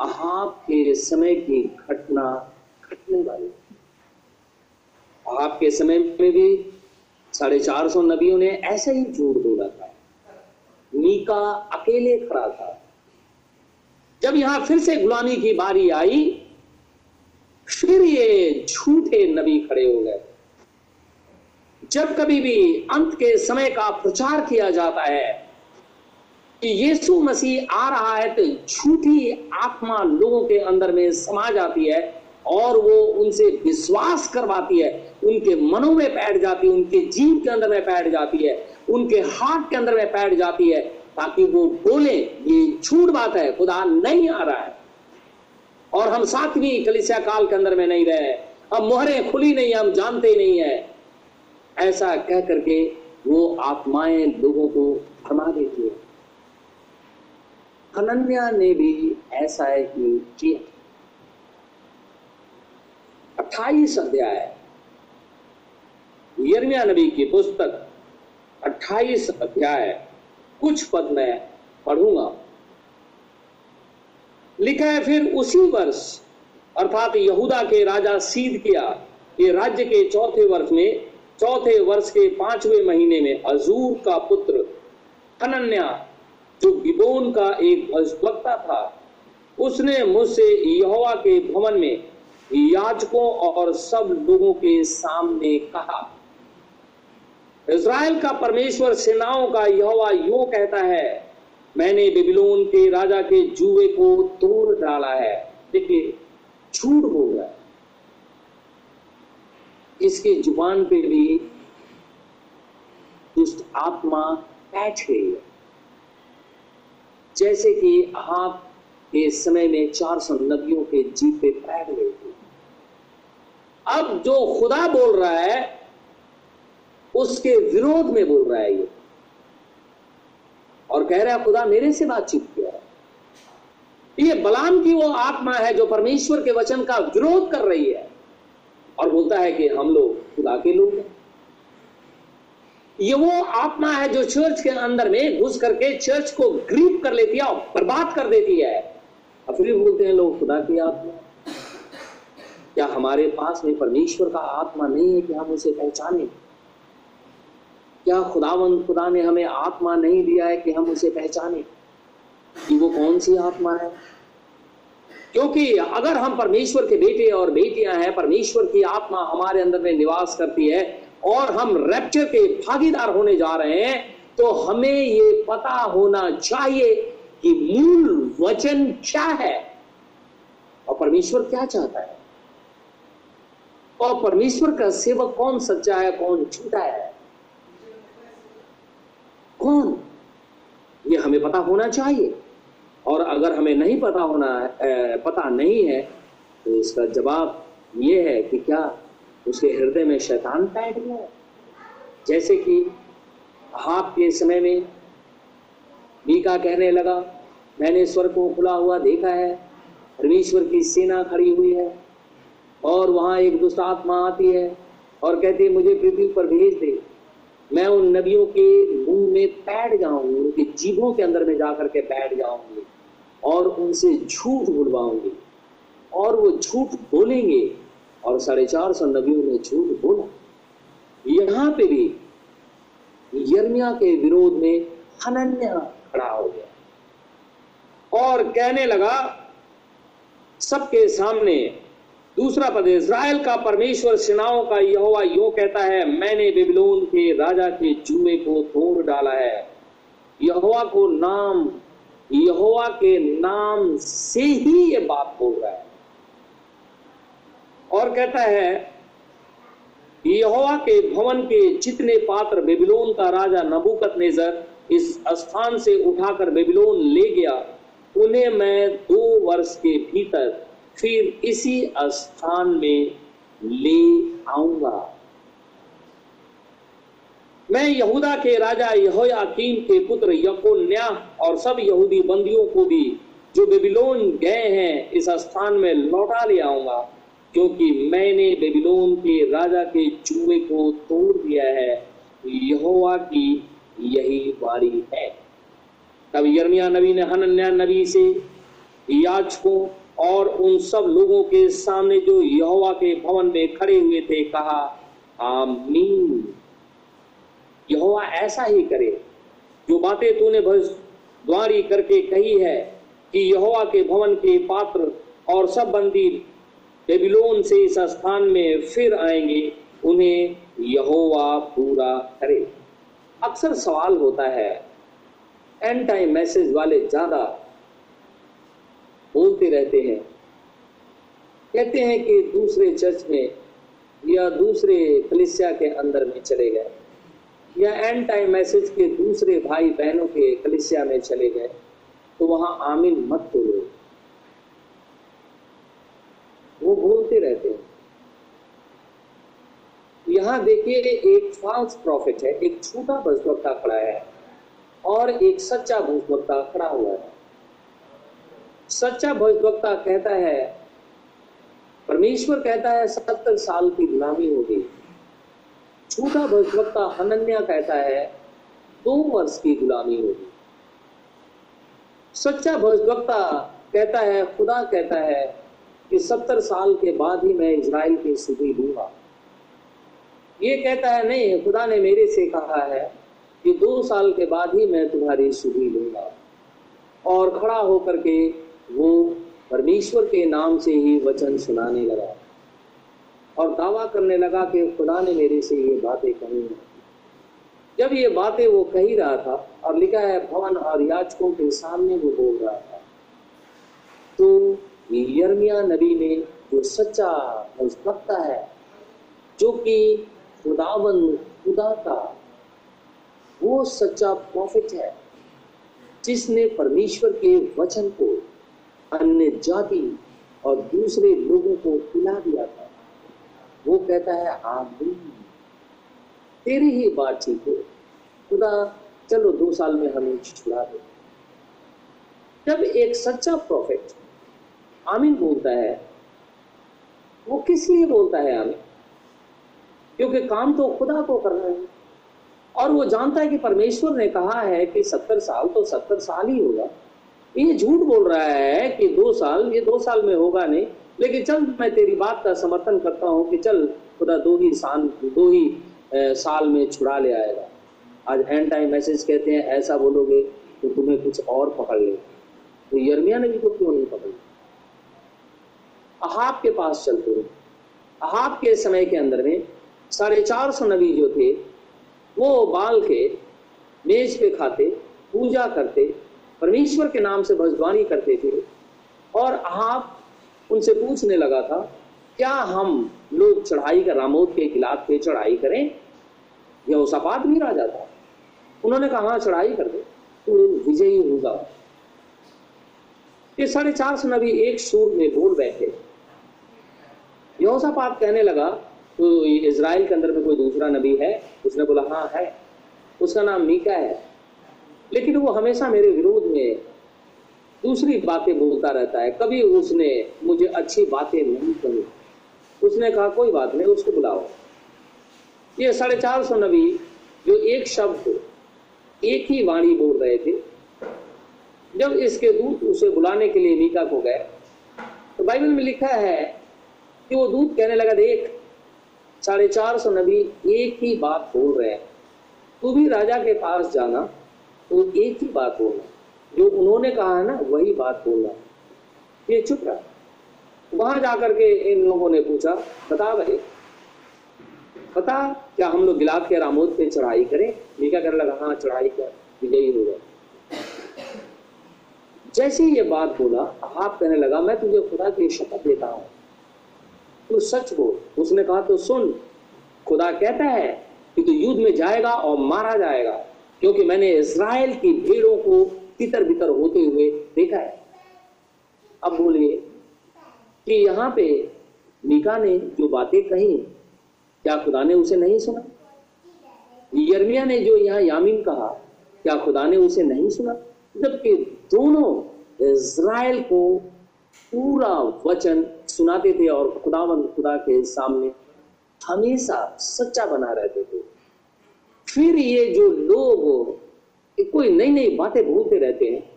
आपके समय की घटना घटने वाली आपके समय में भी साढ़े चार सौ नबियों ने ऐसे ही झूठ बोला था। मीका अकेले खड़ा था। जब यहाँ फिर से गुलामी की बारी आई, फिर ये झूठे नबी खड़े हो गए। जब कभी भी अंत के समय का प्रचार किया जाता है कि यीशु मसीह आ रहा है तो झूठी आत्मा लोगों के अंदर में समा जाती है। और वो उनसे विश्वास करवाती है, उनके मनों में बैठ जाती है, उनके जीव के अंदर में बैठ जाती है, उनके हाथ के अंदर में बैठ जाती है, ताकि वो बोले, ये झूठ बात है, खुदा नहीं आ रहा है। और हम सातवीं कलिसिया काल के अंदर में नहीं रहे अब मोहरें खुली नहीं हम जानते ही नहीं है। ऐसा कह करके वो आत्माएँ लोगों को थमा देती है। अनन्या ने भी ऐसा ही किया। अट्ठाईस अध्याय। यर्मिया नबी की पुस्तक, अट्ठाईस अध्याय। कुछ पद में पढ़ूँगा। लिखा है, फिर उसी वर्ष, अर्थात यहूदा के राजा सीध किया ये राज्य के चौथे वर्ष में, चौथे वर्ष के पाँचवें महीने में अजूर का पुत्र अनन्या जो गिबोन का एक भजभक्ता था, उसने मुझसे यहोवा के भवन में याजकों और सब लोगों के सामने कहा। इज़राइल का परमेश्वर सेनाओं का यहोवा यो कहता है, मैंने बेबीलोन के राजा के जुए को तोड़ डाला है। देखिए झूठ हो है इसके ज़ुबान पे भी दुष्ट आत्मा बैठ गई है। जैसे कि आप के समय में चार सौ नदियों के जी पे बैठ गई थी। अब जो खुदा बोल रहा है, उसके विरोध में बोल रहा है ये। और कह रहा है, खुदा मेरे से बातचीत किया है। ये बलाम की वो आत्मा है जो परमेश्वर के वचन का विरोध कर रही है। और बोलता है कि हम लोग खुदा के लोग हैं। ये वो आत्मा है जो चर्च के अंदर में घुस करके चर्च को ग्रीप कर लेती है और बर्बाद कर देती है। और फिर बोलते हैं, लोग खुदा की आत्मा क्या हमारे पास में परमेश्वर का आत्मा नहीं है कि हम उसे पहचाने? क्या खुदावंद खुदा ने हमें आत्मा नहीं दिया है कि हम उसे पहचाने? कि वो कौन सी आत्मा है? क्योंकि अगर हम परमेश्वर के बेटे और बेटियाँ हैं, परमेश्वर की आत्मा हमारे अंदर में निवास करती है और हम रैप्चर के भागीदार होने जा रहे हैं तो हमें ये पता होना चाहिए कि मूल वचन क्या है? और परमेश्वर क्या चाहता है? और परमेश्वर का सेवक कौन सच्चा है, कौन झूठा है? कौन? ये हमें पता होना चाहिए। और अगर हमें नहीं पता होना है पता नहीं है तो इसका जवाब ये है कि क्या उसके हृदय में शैतान बैठ गया जैसे कि हाथ के समय में मीका कहने लगा, मैंने स्वर को खुला हुआ देखा है, परमेश्वर की सेना खड़ी हुई है और वहाँ एक दुष्ट आत्मा आती है और कहती है, मुझे पृथ्वी पर भेज दे। मैं उन नबियों के मुँह में बैठ जाऊँगी, उनके जीवों के अंदर में जाकर के बैठ जाऊँगी और उनसे झूठ बुलवाऊँगी और वो झूठ बोलेंगे और साढ़े चार सौ नबियों ने झूठ बोला। यहाँ पे भी यर्मिया के विरोध में हनन्या खड़ा हो गया और कहने लगा, सबके सामने दूसरा पद, इज़राइल का परमेश्वर सेनाओं का यहोवा यो कहता है, मैंने बेबीलोन के राजा के जुए को तोड़ डाला है। यहोवा को नाम, यहोवा के नाम से ही ये बात बोल रहा है। और कहता है, यहोवा के भवन के जितने पात्र बेबीलोन का राजा नबुकत नेजर इस स्थान से उठाकर बेबीलोन ले गया, उन्हें मैं दो वर्ष के भीतर फिर इसी स्थान में ले आऊँगा। मैं यहूदा के राजा यहोयाकीम के पुत्र यकोन्या और सब यहूदी बंदियों को भी, जो बेबीलोन गए हैं, इस स्थान में लौटा ले आऊँगा, क्योंकि मैंने बेबीलोन के राजा के चूहे को तोड़ दिया है। यहोवा की यही बारी है। तब यर्मिया नबी ने हनन्या नबी से याचकों और उन सब लोगों के सामने जो यहोवा के भवन में खड़े हुए थे, कहा, आमीन। यहोवा ऐसा ही करे। जो बातें तूने भविष्यवाणी करके कही है कि यहोवा के भवन के पात्र और सब बंदी बेबीलोन से इस स्थान में फिर आएँगे, उन्हें यहोवा पूरा करे। अक्सर सवाल होता है एंड टाइम मैसेज वाले ज़्यादा बोलते रहते हैं। कहते हैं कि दूसरे चर्च में या दूसरे कलिसिया के अंदर में चले गए, या एंड टाइम मैसेज के दूसरे भाई बहनों के कलिसिया में चले गए तो वहाँ आमीन मत बोलो। वो बोलते रहते हैं। यहाँ देखिए, एक फॉल्स प्रॉफिट है, एक छोटा भविष्यवक्ता खड़ा है, और एक सच्चा भविष्यवक्ता खड़ा हुआ है। सच्चा भविष्यवक्ता कहता है, परमेश्वर कहता है, सत्तर साल की गुलामी होगी झूठा भविष्यवक्ता हनन्या कहता है, दो वर्ष की गुलामी होगी सच्चा भविष्यवक्ता कहता है, खुदा कहता है कि सत्तर साल के बाद ही मैं इज़राइल की सुधी लूँगा ये कहता है, नहीं, खुदा ने मेरे से कहा है कि दो साल के बाद ही मैं तुम्हारी सुधी लूँगा और खड़ा होकर के वो परमेश्वर के नाम से ही वचन सुनाने लगा। और दावा करने लगा कि खुदा ने मेरे से ये बातें कही हैं। जब ये बातें वो कही रहा था, और लिखा है, भवन और याचकों के सामने वो बोल रहा था तो यर्मिया नबी ने जो सच्चा भक्ता है, जो कि खुदावन खुदा का, वो सच्चा प्रॉफिट है, जिसने परमेश्वर के वचन को अन्य जाति और दूसरे लोगों को खिला दिया था। वो कहता है, आमीन। तेरी ही बात ठीक है। खुदा, चलो दो साल में हमें छुड़ा दो। जब एक सच्चा प्रॉफिट आमीन बोलता है, वो किस लिए बोलता है आमीन? क्योंकि काम तो खुदा को करना है। और वो जानता है कि परमेश्वर ने कहा है कि सत्तर साल तो सत्तर साल ही होगा। ये झूठ बोल रहा है कि दो साल ये दो साल में होगा नहीं। लेकिन चल मैं तेरी बात का समर्थन करता हूँ कि चल खुदा दो ही साल दो ही ए, साल में छुड़ा ले आएगा। आज एंड टाइम मैसेज कहते हैं ऐसा बोलोगे तो तुम्हें कुछ और पकड़ ले। तो यर्मिया ने भी तो क्यों नहीं पकड़? अहाब के पास चलते रहे अहाब के समय के अंदर में साढ़े चार सौ नबी जो थे वो बाल के मेज पे खाते पूजा करते परमेश्वर के नाम से भजवानी करते थे। और आप उनसे पूछने लगा था, क्या हम लोग चढ़ाई का रामोद के खिलाफ पे चढ़ाई करें? यह उसापात भी राजा था। उन्होंने कहा हाँ चढ़ाई कर दो तो विजयी होगा ये साढ़े चार सौ नबी एक सूर में बोल बैठे। यहोसापात कहने लगा तो इसराइल के अंदर में कोई दूसरा नबी है? उसने बोला हाँ है। उसका नाम मीका है। लेकिन वो हमेशा मेरे विरोध में दूसरी बातें बोलता रहता है। कभी उसने मुझे अच्छी बातें नहीं कही। उसने कहा, कोई बात नहीं, उसको बुलाओ। ये साढ़े चार सौ नबी जो एक शब्द, एक ही वाणी बोल रहे थे, जब इसके दूत उसे बुलाने के लिए मीका को गए तो बाइबल में लिखा है कि वो दूत कहने लगा, देख, साढ़े चार सौ नबी एक ही बात बोल रहे हैं। तू भी राजा के पास जाना तो एक ही बात बोलना जो उन्होंने कहा है ना, वही बात बोलना ये चुप रहा। वहाँ जाकर के इन लोगों ने पूछा, बता भाई पता क्या हम लोग गिलाद के रामोद पे चढ़ाई करें? मीका करने लगा हाँ चढ़ाई कर, विजयी हो गए। जैसे ही ये बात बोला आप कहने लगा, मैं तुझे खुदा की शपथ देता हूँ। तू सच बोल। उसने कहा तो सुन, खुदा कहता है कि तू युद्ध में जाएगा और मारा जाएगा। क्योंकि मैंने इसराइल की भीड़ों को तितर बितर होते हुए देखा है। अब बोलिए कि यहाँ पे मीका ने जो बातें कही, क्या खुदा ने उसे नहीं सुना? यर्मिया ने जो यहाँ यामीन कहा, क्या खुदा ने उसे नहीं सुना? जबकि दोनों इज़राइल को पूरा वचन सुनाते थे और खुदावन खुदा के सामने हमेशा सच्चा बना रहते थे। फिर ये जो लोग कोई नई नई बातें बोलते रहते हैं।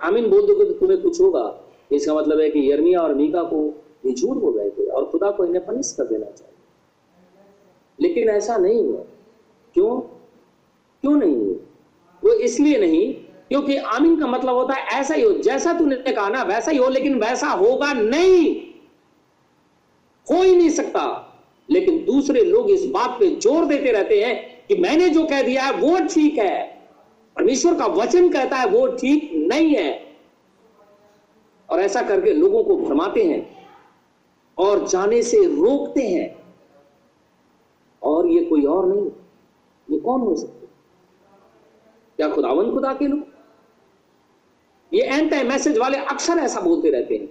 आमीन बोल दोगे तो तुम्हें कुछ होगा। इसका मतलब है कि यर्मिया और मीका को ये झूठ बोल रहे थे और खुदा को इन्हें पनिश कर देना चाहिए। लेकिन ऐसा नहीं हुआ। क्यों? क्यों नहीं हुआ? वो इसलिए नहीं, क्योंकि आमीन का मतलब होता है ऐसा ही हो, जैसा तूने कहा ना, वैसा ही हो, लेकिन वैसा होगा नहीं। हो ही नहीं सकता। लेकिन दूसरे लोग इस बात पे ज़ोर देते रहते हैं कि मैंने जो कह दिया है, वो ठीक है। परमेश्वर का वचन कहता है, वो ठीक नहीं है। और ऐसा करके लोगों को भरमाते हैं और जाने से रोकते हैं। और ये कोई और नहीं, ये कौन हो सकते क्या खुदावन खुदा के लोग? ये एंटी मैसेज वाले अक्सर ऐसा बोलते रहते हैं।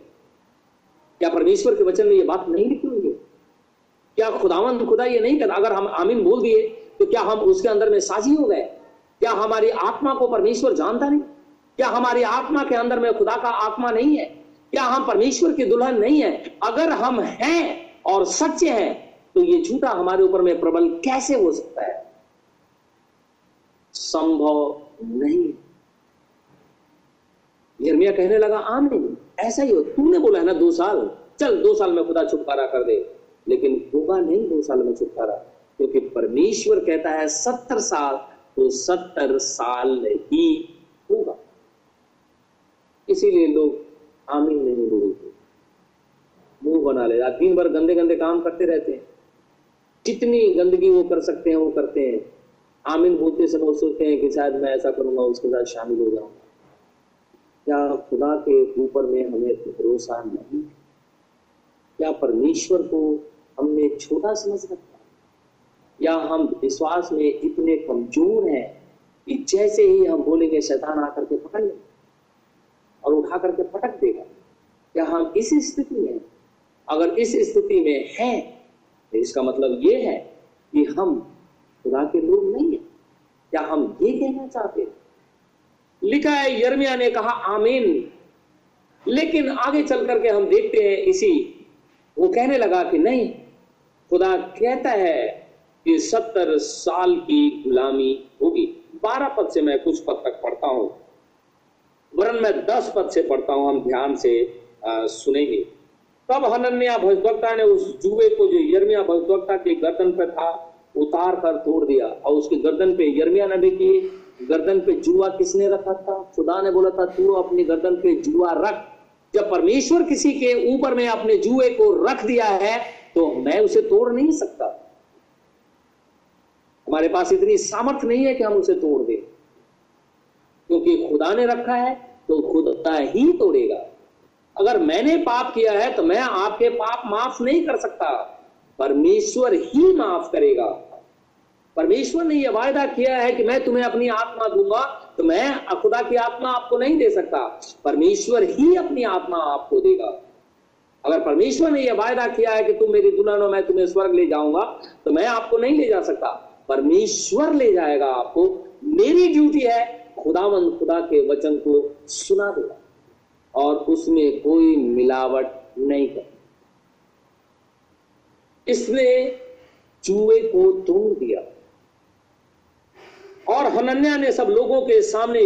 क्या परमेश्वर के वचन में ये बात नहीं लिखी हुई है? क्या खुदावन खुदा ये नहीं कहता, अगर हम आमीन बोल दिए तो क्या हम उसके अंदर में साझी हो गए? क्या हमारी आत्मा को परमेश्वर जानता नहीं? क्या हमारी आत्मा के अंदर में खुदा का आत्मा नहीं है? क्या हम परमेश्वर की दुल्हन नहीं है? अगर हम हैं और सच्चे हैं तो ये झूठा हमारे ऊपर में प्रबल कैसे हो सकता है? संभव नहीं। यर्मिया कहने लगा आम नहीं ऐसा ही हो। तूने बोला है ना दो साल? चल, दो साल में खुदा छुटकारा कर दे। लेकिन होगा नहीं दो साल में छुटकारा। क्योंकि परमेश्वर कहता है, सत्तर साल तो सत्तर साल ही होगा। इसीलिए लोग आमीन नहीं बोलते। मुँह बना ले। दिन भर गंदे गंदे काम करते रहते हैं। जितनी गंदगी वो कर सकते हैं, वो करते हैं। आमीन बोलते समय सोचते हैं कि शायद मैं ऐसा करूँगा, उसके साथ शामिल हो जाऊँगा। क्या खुदा के ऊपर में हमें भरोसा नहीं क्या परमेश्वर को हमने छोटा समझ रखा या हम विश्वास में इतने कमज़ोर हैं कि जैसे ही हम बोलेंगे, शैतान आकर के पकड़ ले और उठा करके पटक देगा। क्या हम इस स्थिति में, अगर इस स्थिति में हैं तो इसका मतलब ये है कि हम खुदा के लोग नहीं है। क्या हम ये कहना चाहते हैं, लिखा है यर्मिया ने कहा, आमीन। लेकिन आगे चल करके हम देखते हैं, इसी, वो कहने लगा कि नहीं, खुदा कहता है कि सत्तर साल की गुलामी होगी। बारह पद से मैं कुछ पद तक पढ़ता हूँ। वरन मैं दस पद से पढ़ता हूँ हम ध्यान से आ, सुनेंगे। तब हनन्या भविष्यवक्ता ने उस जुए को जो यर्मिया भविष्यवक्ता के गर्दन पर था उतार कर तोड़ दिया और उसके गर्दन पे यर्मिया नबी की। गर्दन पे जुआ किसने रखा था? खुदा ने बोला था तू अपनी गर्दन पे जुआ रख। जब परमेश्वर किसी के ऊपर में अपने जुए को रख दिया है तो मैं उसे तोड़ नहीं सकता। हमारे पास इतनी सामर्थ्य नहीं है कि हम उसे तोड़ दें। क्योंकि खुदा ने रखा है तो खुदा ही तोड़ेगा। अगर मैंने पाप किया है तो मैं आपके पाप माफ़ नहीं कर सकता। परमेश्वर ही माफ़ करेगा। परमेश्वर ने यह वायदा किया है कि मैं तुम्हें अपनी आत्मा दूँगा तो मैं खुदा की आत्मा आपको नहीं दे सकता। परमेश्वर ही अपनी आत्मा आपको देगा। अगर परमेश्वर ने यह वायदा किया है कि तुम मेरी दुल्हन हो मैं तुम्हें स्वर्ग ले जाऊँगा तो मैं आपको नहीं ले जा सकता। परमेश्वर ले जाएगा आपको। मेरी ड्यूटी है खुदावन खुदा के वचन को सुना देगा और उसमें कोई मिलावट नहीं कर इसने चूहे को तोड़ दिया। और हनन्या ने सब लोगों के सामने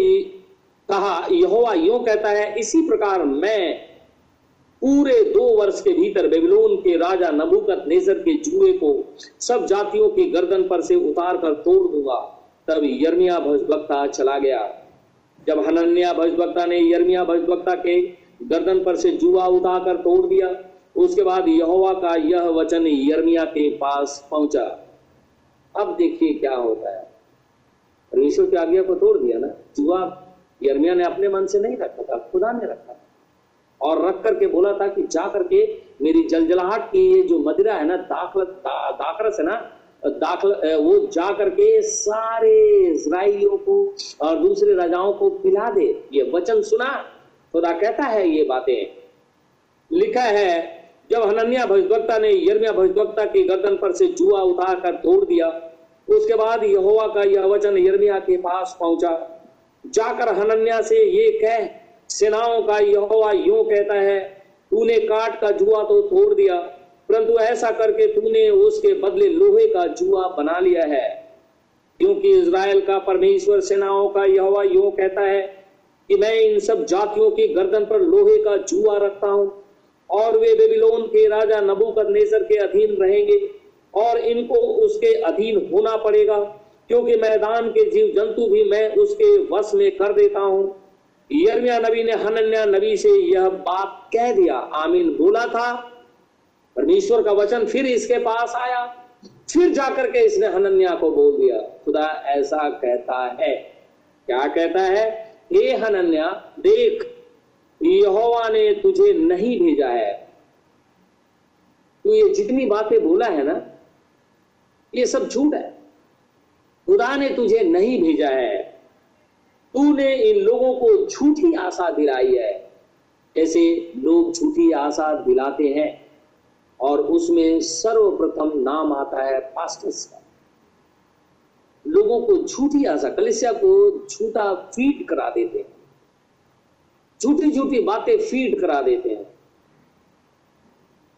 कहा, यहोवा यो कहता है, इसी प्रकार मैं पूरे दो वर्ष के भीतर बेबीलोन के राजा नबूकत नेजर के जुए को सब जातियों की गर्दन पर से उतार कर तोड़ दूँगा। तब यर्मिया भजभक्ता चला गया। जब हनन्या भजभक्ता ने यर्मिया भजभक्ता के गर्दन पर से जुआ उतार कर तोड़ दिया, उसके बाद यहोवा का यह वचन यर्मिया के पास पहुँचा। अब देखिए क्या होता है। परमेश्वर की आज्ञा को तोड़ दिया ना? जुआ यर्मिया ने अपने मन से नहीं रखा था, खुदा ने रखा और रख करके बोला था कि जा करके मेरी जलजलाहट की ये जो मदिरा है ना दाखल दा, दाखरस है ना दाखल वो जा करके सारे इसराइलियों को और दूसरे राजाओं को पिला दे। ये वचन सुना खुदा कहता है ये बातें। लिखा है जब हनन्या भविष्यवक्ता ने यर्मिया भविष्यवक्ता की गर्दन पर से जुआ उतार कर तोड़ दिया उसके बाद यहोवा का यह वचन यर्मिया के पास पहुँचा। जाकर हनन्या से ये कह सेनाओं का यहोवा यूँ कहता है, तूने काट का जुआ तो तोड़ दिया, परंतु ऐसा करके तूने उसके बदले लोहे का जुआ बना लिया है। क्योंकि इज़राइल का परमेश्वर सेनाओं का यहोवा यूँ कहता है कि मैं इन सब जातियों की गर्दन पर लोहे का जुआ रखता हूँ, और वे बेबीलोन के राजा नबूकद नेसर के अधीन रहेंगे, और इनको उसके अधीन होना पड़ेगा, क्योंकि मैदान के जीव जंतु भी मैं उसके वश में कर देता हूँ। यर्मिया नबी ने हनन्या नबी से यह बात कह दिया। आमीन बोला था। परमेश्वर का वचन फिर इसके पास आया। फिर जाकर के इसने हनन्या को बोल दिया, खुदा ऐसा कहता है। क्या कहता है? हे हनन्या, देख, यहोवा ने तुझे नहीं भेजा है। तू ये जितनी बातें बोला है ना, ये सब झूठ है। खुदा ने तुझे नहीं भेजा है। तूने इन लोगों को झूठी आशा दिलाई है। ऐसे लोग झूठी आशा दिलाते हैं और उसमें सर्वप्रथम नाम आता है पास्टर्स का। लोगों को झूठी आशा, कलिसिया को झूठा फ़ीड करा देते हैं। झूठी झूठी बातें फ़ीड करा देते हैं।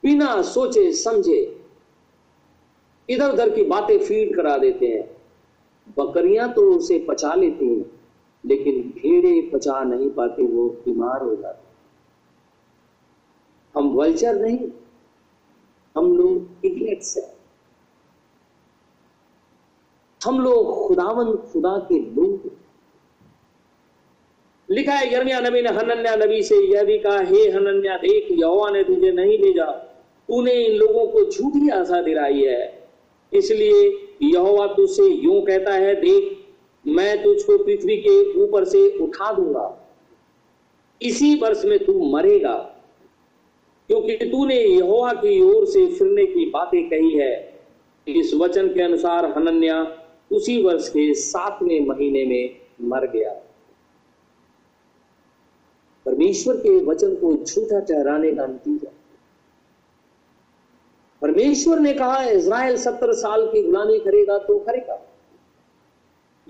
बिना सोचे, समझे इधर उधर की बातें फ़ीड करा देते हैं। बकरियाँ तो उसे पचा लेती हैं। लेकिन भेड़े पचा नहीं पाते, वो बीमार हो जाते। हम वल्चर नहीं, हम लोग इग्लेट्स हैं। हम लोग खुदावन खुदा के लोग लिखा है, यर्मिया नबी ने, हनन्या नबी से यह भी कहा, हे हनन्या, देख, यहोवा ने तुझे नहीं भेजा। तूने इन लोगों को झूठी आशा दिलाई है। इसलिए यहोवा तुझसे यूँ कहता है, देख मैं तुझको पृथ्वी के ऊपर से उठा दूँगा। इसी वर्ष में तू मरेगा, क्योंकि तूने यहोवा की ओर से फिरने की बातें कही है। इस वचन के अनुसार हनन्या उसी वर्ष के सातवें महीने में मर गया। परमेश्वर के वचन को झूठा ठहराने का नतीजा। परमेश्वर ने कहा, इज़राइल सत्तर साल की गुलामी करेगा तो करेगा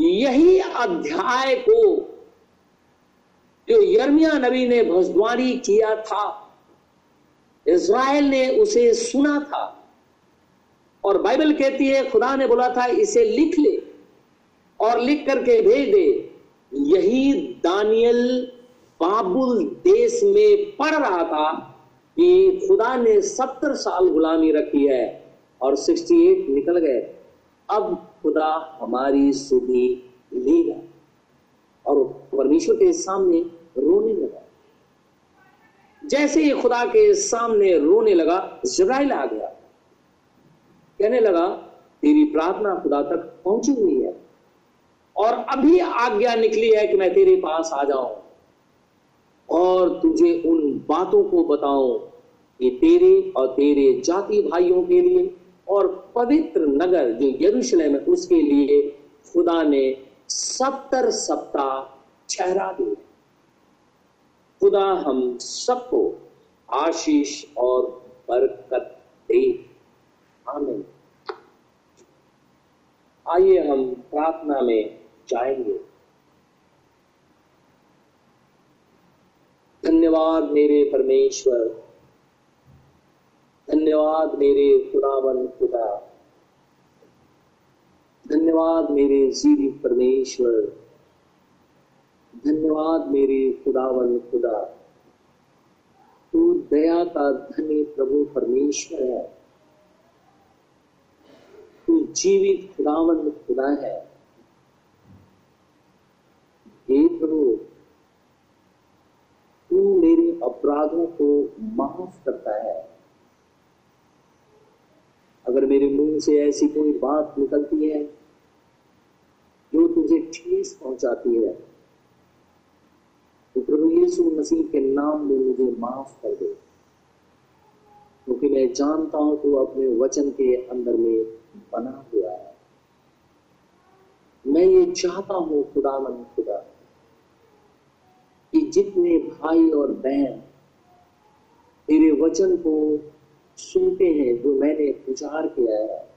यही अध्याय को जो यर्मिया नबी ने भजद्वारी किया था, इज़राइल ने उसे सुना था। और बाइबल कहती है, खुदा ने बोला था, इसे लिख ले और लिख करके भेज दे। यही दानियल बाबुल देश में पढ़ रहा था कि खुदा ने सत्तर साल गुलामी रखी है और 68 निकल गए। अब खुदा हमारी सुधी लेगा। और परमेश्वर के सामने रोने लगा। जैसे ही खुदा के सामने रोने लगा जराइल आ गया। कहने लगा, तेरी प्रार्थना खुदा तक पहुँची हुई है। और अभी आज्ञा निकली है कि मैं तेरे पास आ जाऊँ। और तुझे उन बातों को बताऊँ कि तेरे और तेरे जाति भाइयों के लिए और पवित्र नगर जो यरूशलेम है, उसके लिए खुदा ने सत्तर सप्ताह ठहरा दिए खुदा हम सबको आशीष और बरकत दे। आमीन। आइए हम प्रार्थना में जाएँगे। धन्यवाद मेरे परमेश्वर। धन्यवाद मेरे खुदावन खुदा। धन्यवाद मेरे जीवित परमेश्वर। धन्यवाद मेरे खुदावन खुदा। तू दया का धनी प्रभु परमेश्वर है। तू जीवित खुदावन खुदा है। हे प्रभु, तू मेरे अपराधों को माफ़ करता है। अगर मेरे मुँह से ऐसी कोई बात निकलती है जो तुझे ठेस पहुंचाती है तो प्रभु यीशु मसीह के नाम में मुझे माफ़ कर दे। क्योंकि तो मैं जानता हूँ तू अपने वचन के अंदर में बना हुआ है। मैं ये चाहता हूँ खुदा मन खुदा, कि जितने भाई और बहन तेरे वचन को सुनते हैं, जो मैंने प्रचार किया है,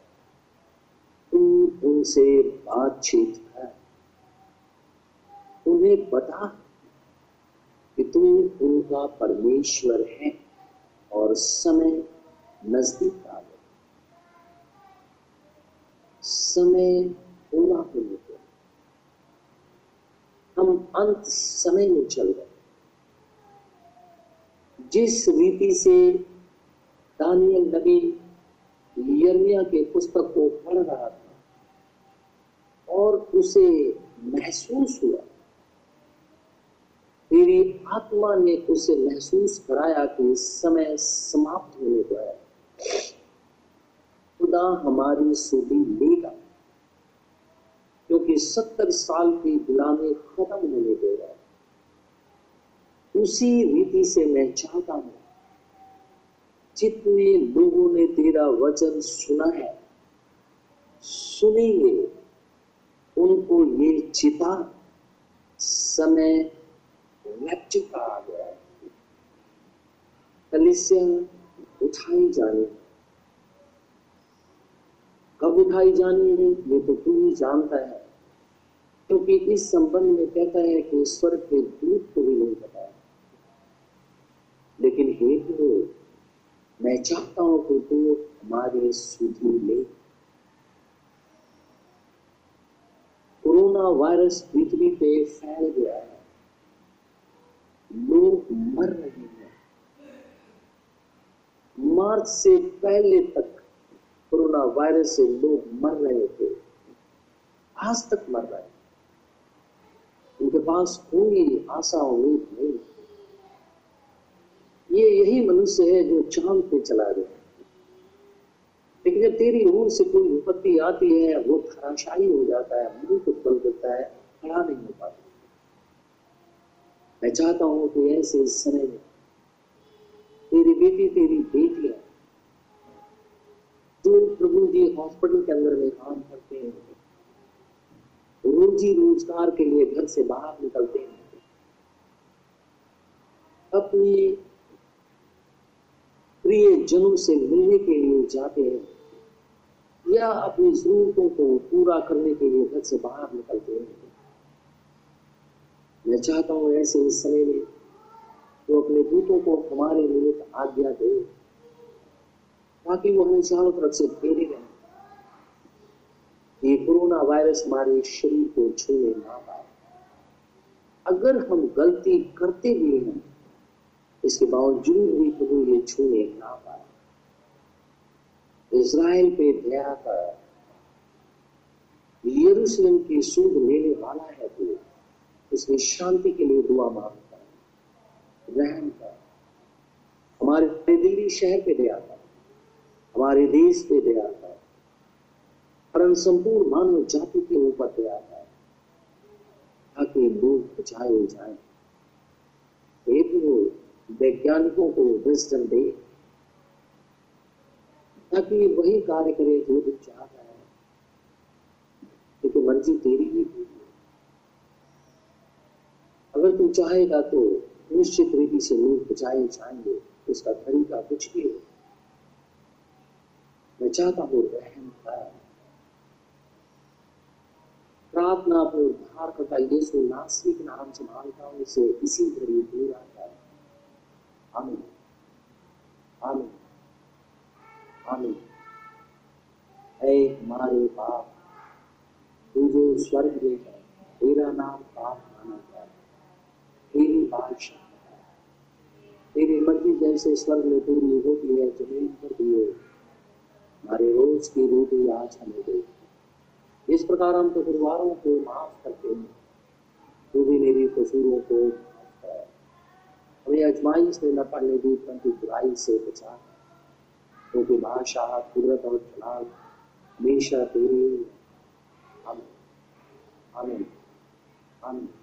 तू उनसे बातचीत कर उन्हें बता कि तू उनका परमेश्वर है और समय नज़दीक आ गया। समय पूरा होने को। हम अंत समय में चल रहे जिस रीति से दानियल नबी यर्मिया के पुस्तक को पढ़ रहा था और उसे महसूस हुआ। तेरी आत्मा ने उसे महसूस कराया कि समय समाप्त होने को है। खुदा हमारी सुधी लेगा, क्योंकि सत्तर साल की गुलामी खत्म होने है। उसी रीति से मैं चाहता हूँ जितने लोगों ने तेरा वचन सुना है, सुनेंगे। उनको ये चिता समय रैप्चर का आ गया कलिसिया उठाई जानी। कब उठाई जानी है, ये तो तू ही जानता है। क्योंकि तो इस संबंध में कहता है कि स्वर्ग के दूत को भी नहीं पता। लेकिन हे मैं चाहता हूँ कि तू हमारे सुधी ले। कोरोना वायरस पृथ्वी पे फैल गया है। लोग मर रहे हैं। मार्च से पहले तक कोरोना वायरस से लोग मर रहे थे। आज तक मर रहे उनके पास कोई आशा उम्मीद नहीं ये यही मनुष्य है जो चाँद पे चला गया। लेकिन जब तेरी ओर से कोई विपत्ति आती है, वो धराशायी हो जाता है, मुँह को बल देता है, खड़ा नहीं हो पाता। मैं चाहता हूँ कि ऐसे इस समय में तेरी बेटी, तेरी बेटियाँ जो प्रभु जी हॉस्पिटल के अंदर में काम करते हैं, रोजी रोज़गार के लिए घर से बाहर निकलते हैं, अपने प्रिय जनों से मिलने के लिए जाते हैं या अपनी जरूरतों को पूरा करने के लिए घर से बाहर निकलते हैं। मैं चाहता हूँ ऐसे इस समय में वो अपने दूतों को हमारे निमित्त आज्ञा दे, ताकि वो हमें चारों तरफ़ से फेरे रहे ये कोरोना वायरस हमारे शरीर को छूने ना पाए। अगर हम गलती करते भी हैं इसके बावजूद भी प्रभु ये छूने ना पाए। इसराइल पे दया कर यरूशलेम की सूद लेने वाला है तू। इसमें शांति के लिए दुआ माँगता है। रहम कर। हमारे दिल्ली शहर पे दया कर। हमारे देश पे दया कर। परम संपूर्ण मानव जाति के ऊपर दया कर। ताकि लोग बचाए जाए। वैज्ञानिकों को विजडम दे, ताकि वही कार्य करे जो तू चाहता है। क्योंकि मर्ज़ी तेरी ही पूरी है अगर तू चाहेगा तो निश्चित रीति से लोग बचाए जाएँगे, उसका तरीका कुछ भी हो। मैं चाहता हूँ रहम प्रार्थना पर उद्धार करता, यीशु नास्तिक नाम से मानता हूँ, इसे इसी घड़ी दूर आता आमीन आमीन आमीन है हमारे बाप तू जो स्वर्ग में है तेरा नाम पाप माना जाए तेरी बादशाह तेरी मर्ज़ी जैसे स्वर्ग में पूरी होती है ज़मीन पर हो हमारे रोज की रोटी आज हमें दे इस प्रकार हम तो गुरुवारों को माफ़ करते हैं। तू भी मेरी कसूरों को हमें अजमाइश में न पड़ने दी, परंतु बुराई से बचा। क्योंकि बादशाह, कुदरत और जलाल, हमेशा तेरे आमीन। आमीन। आमीन।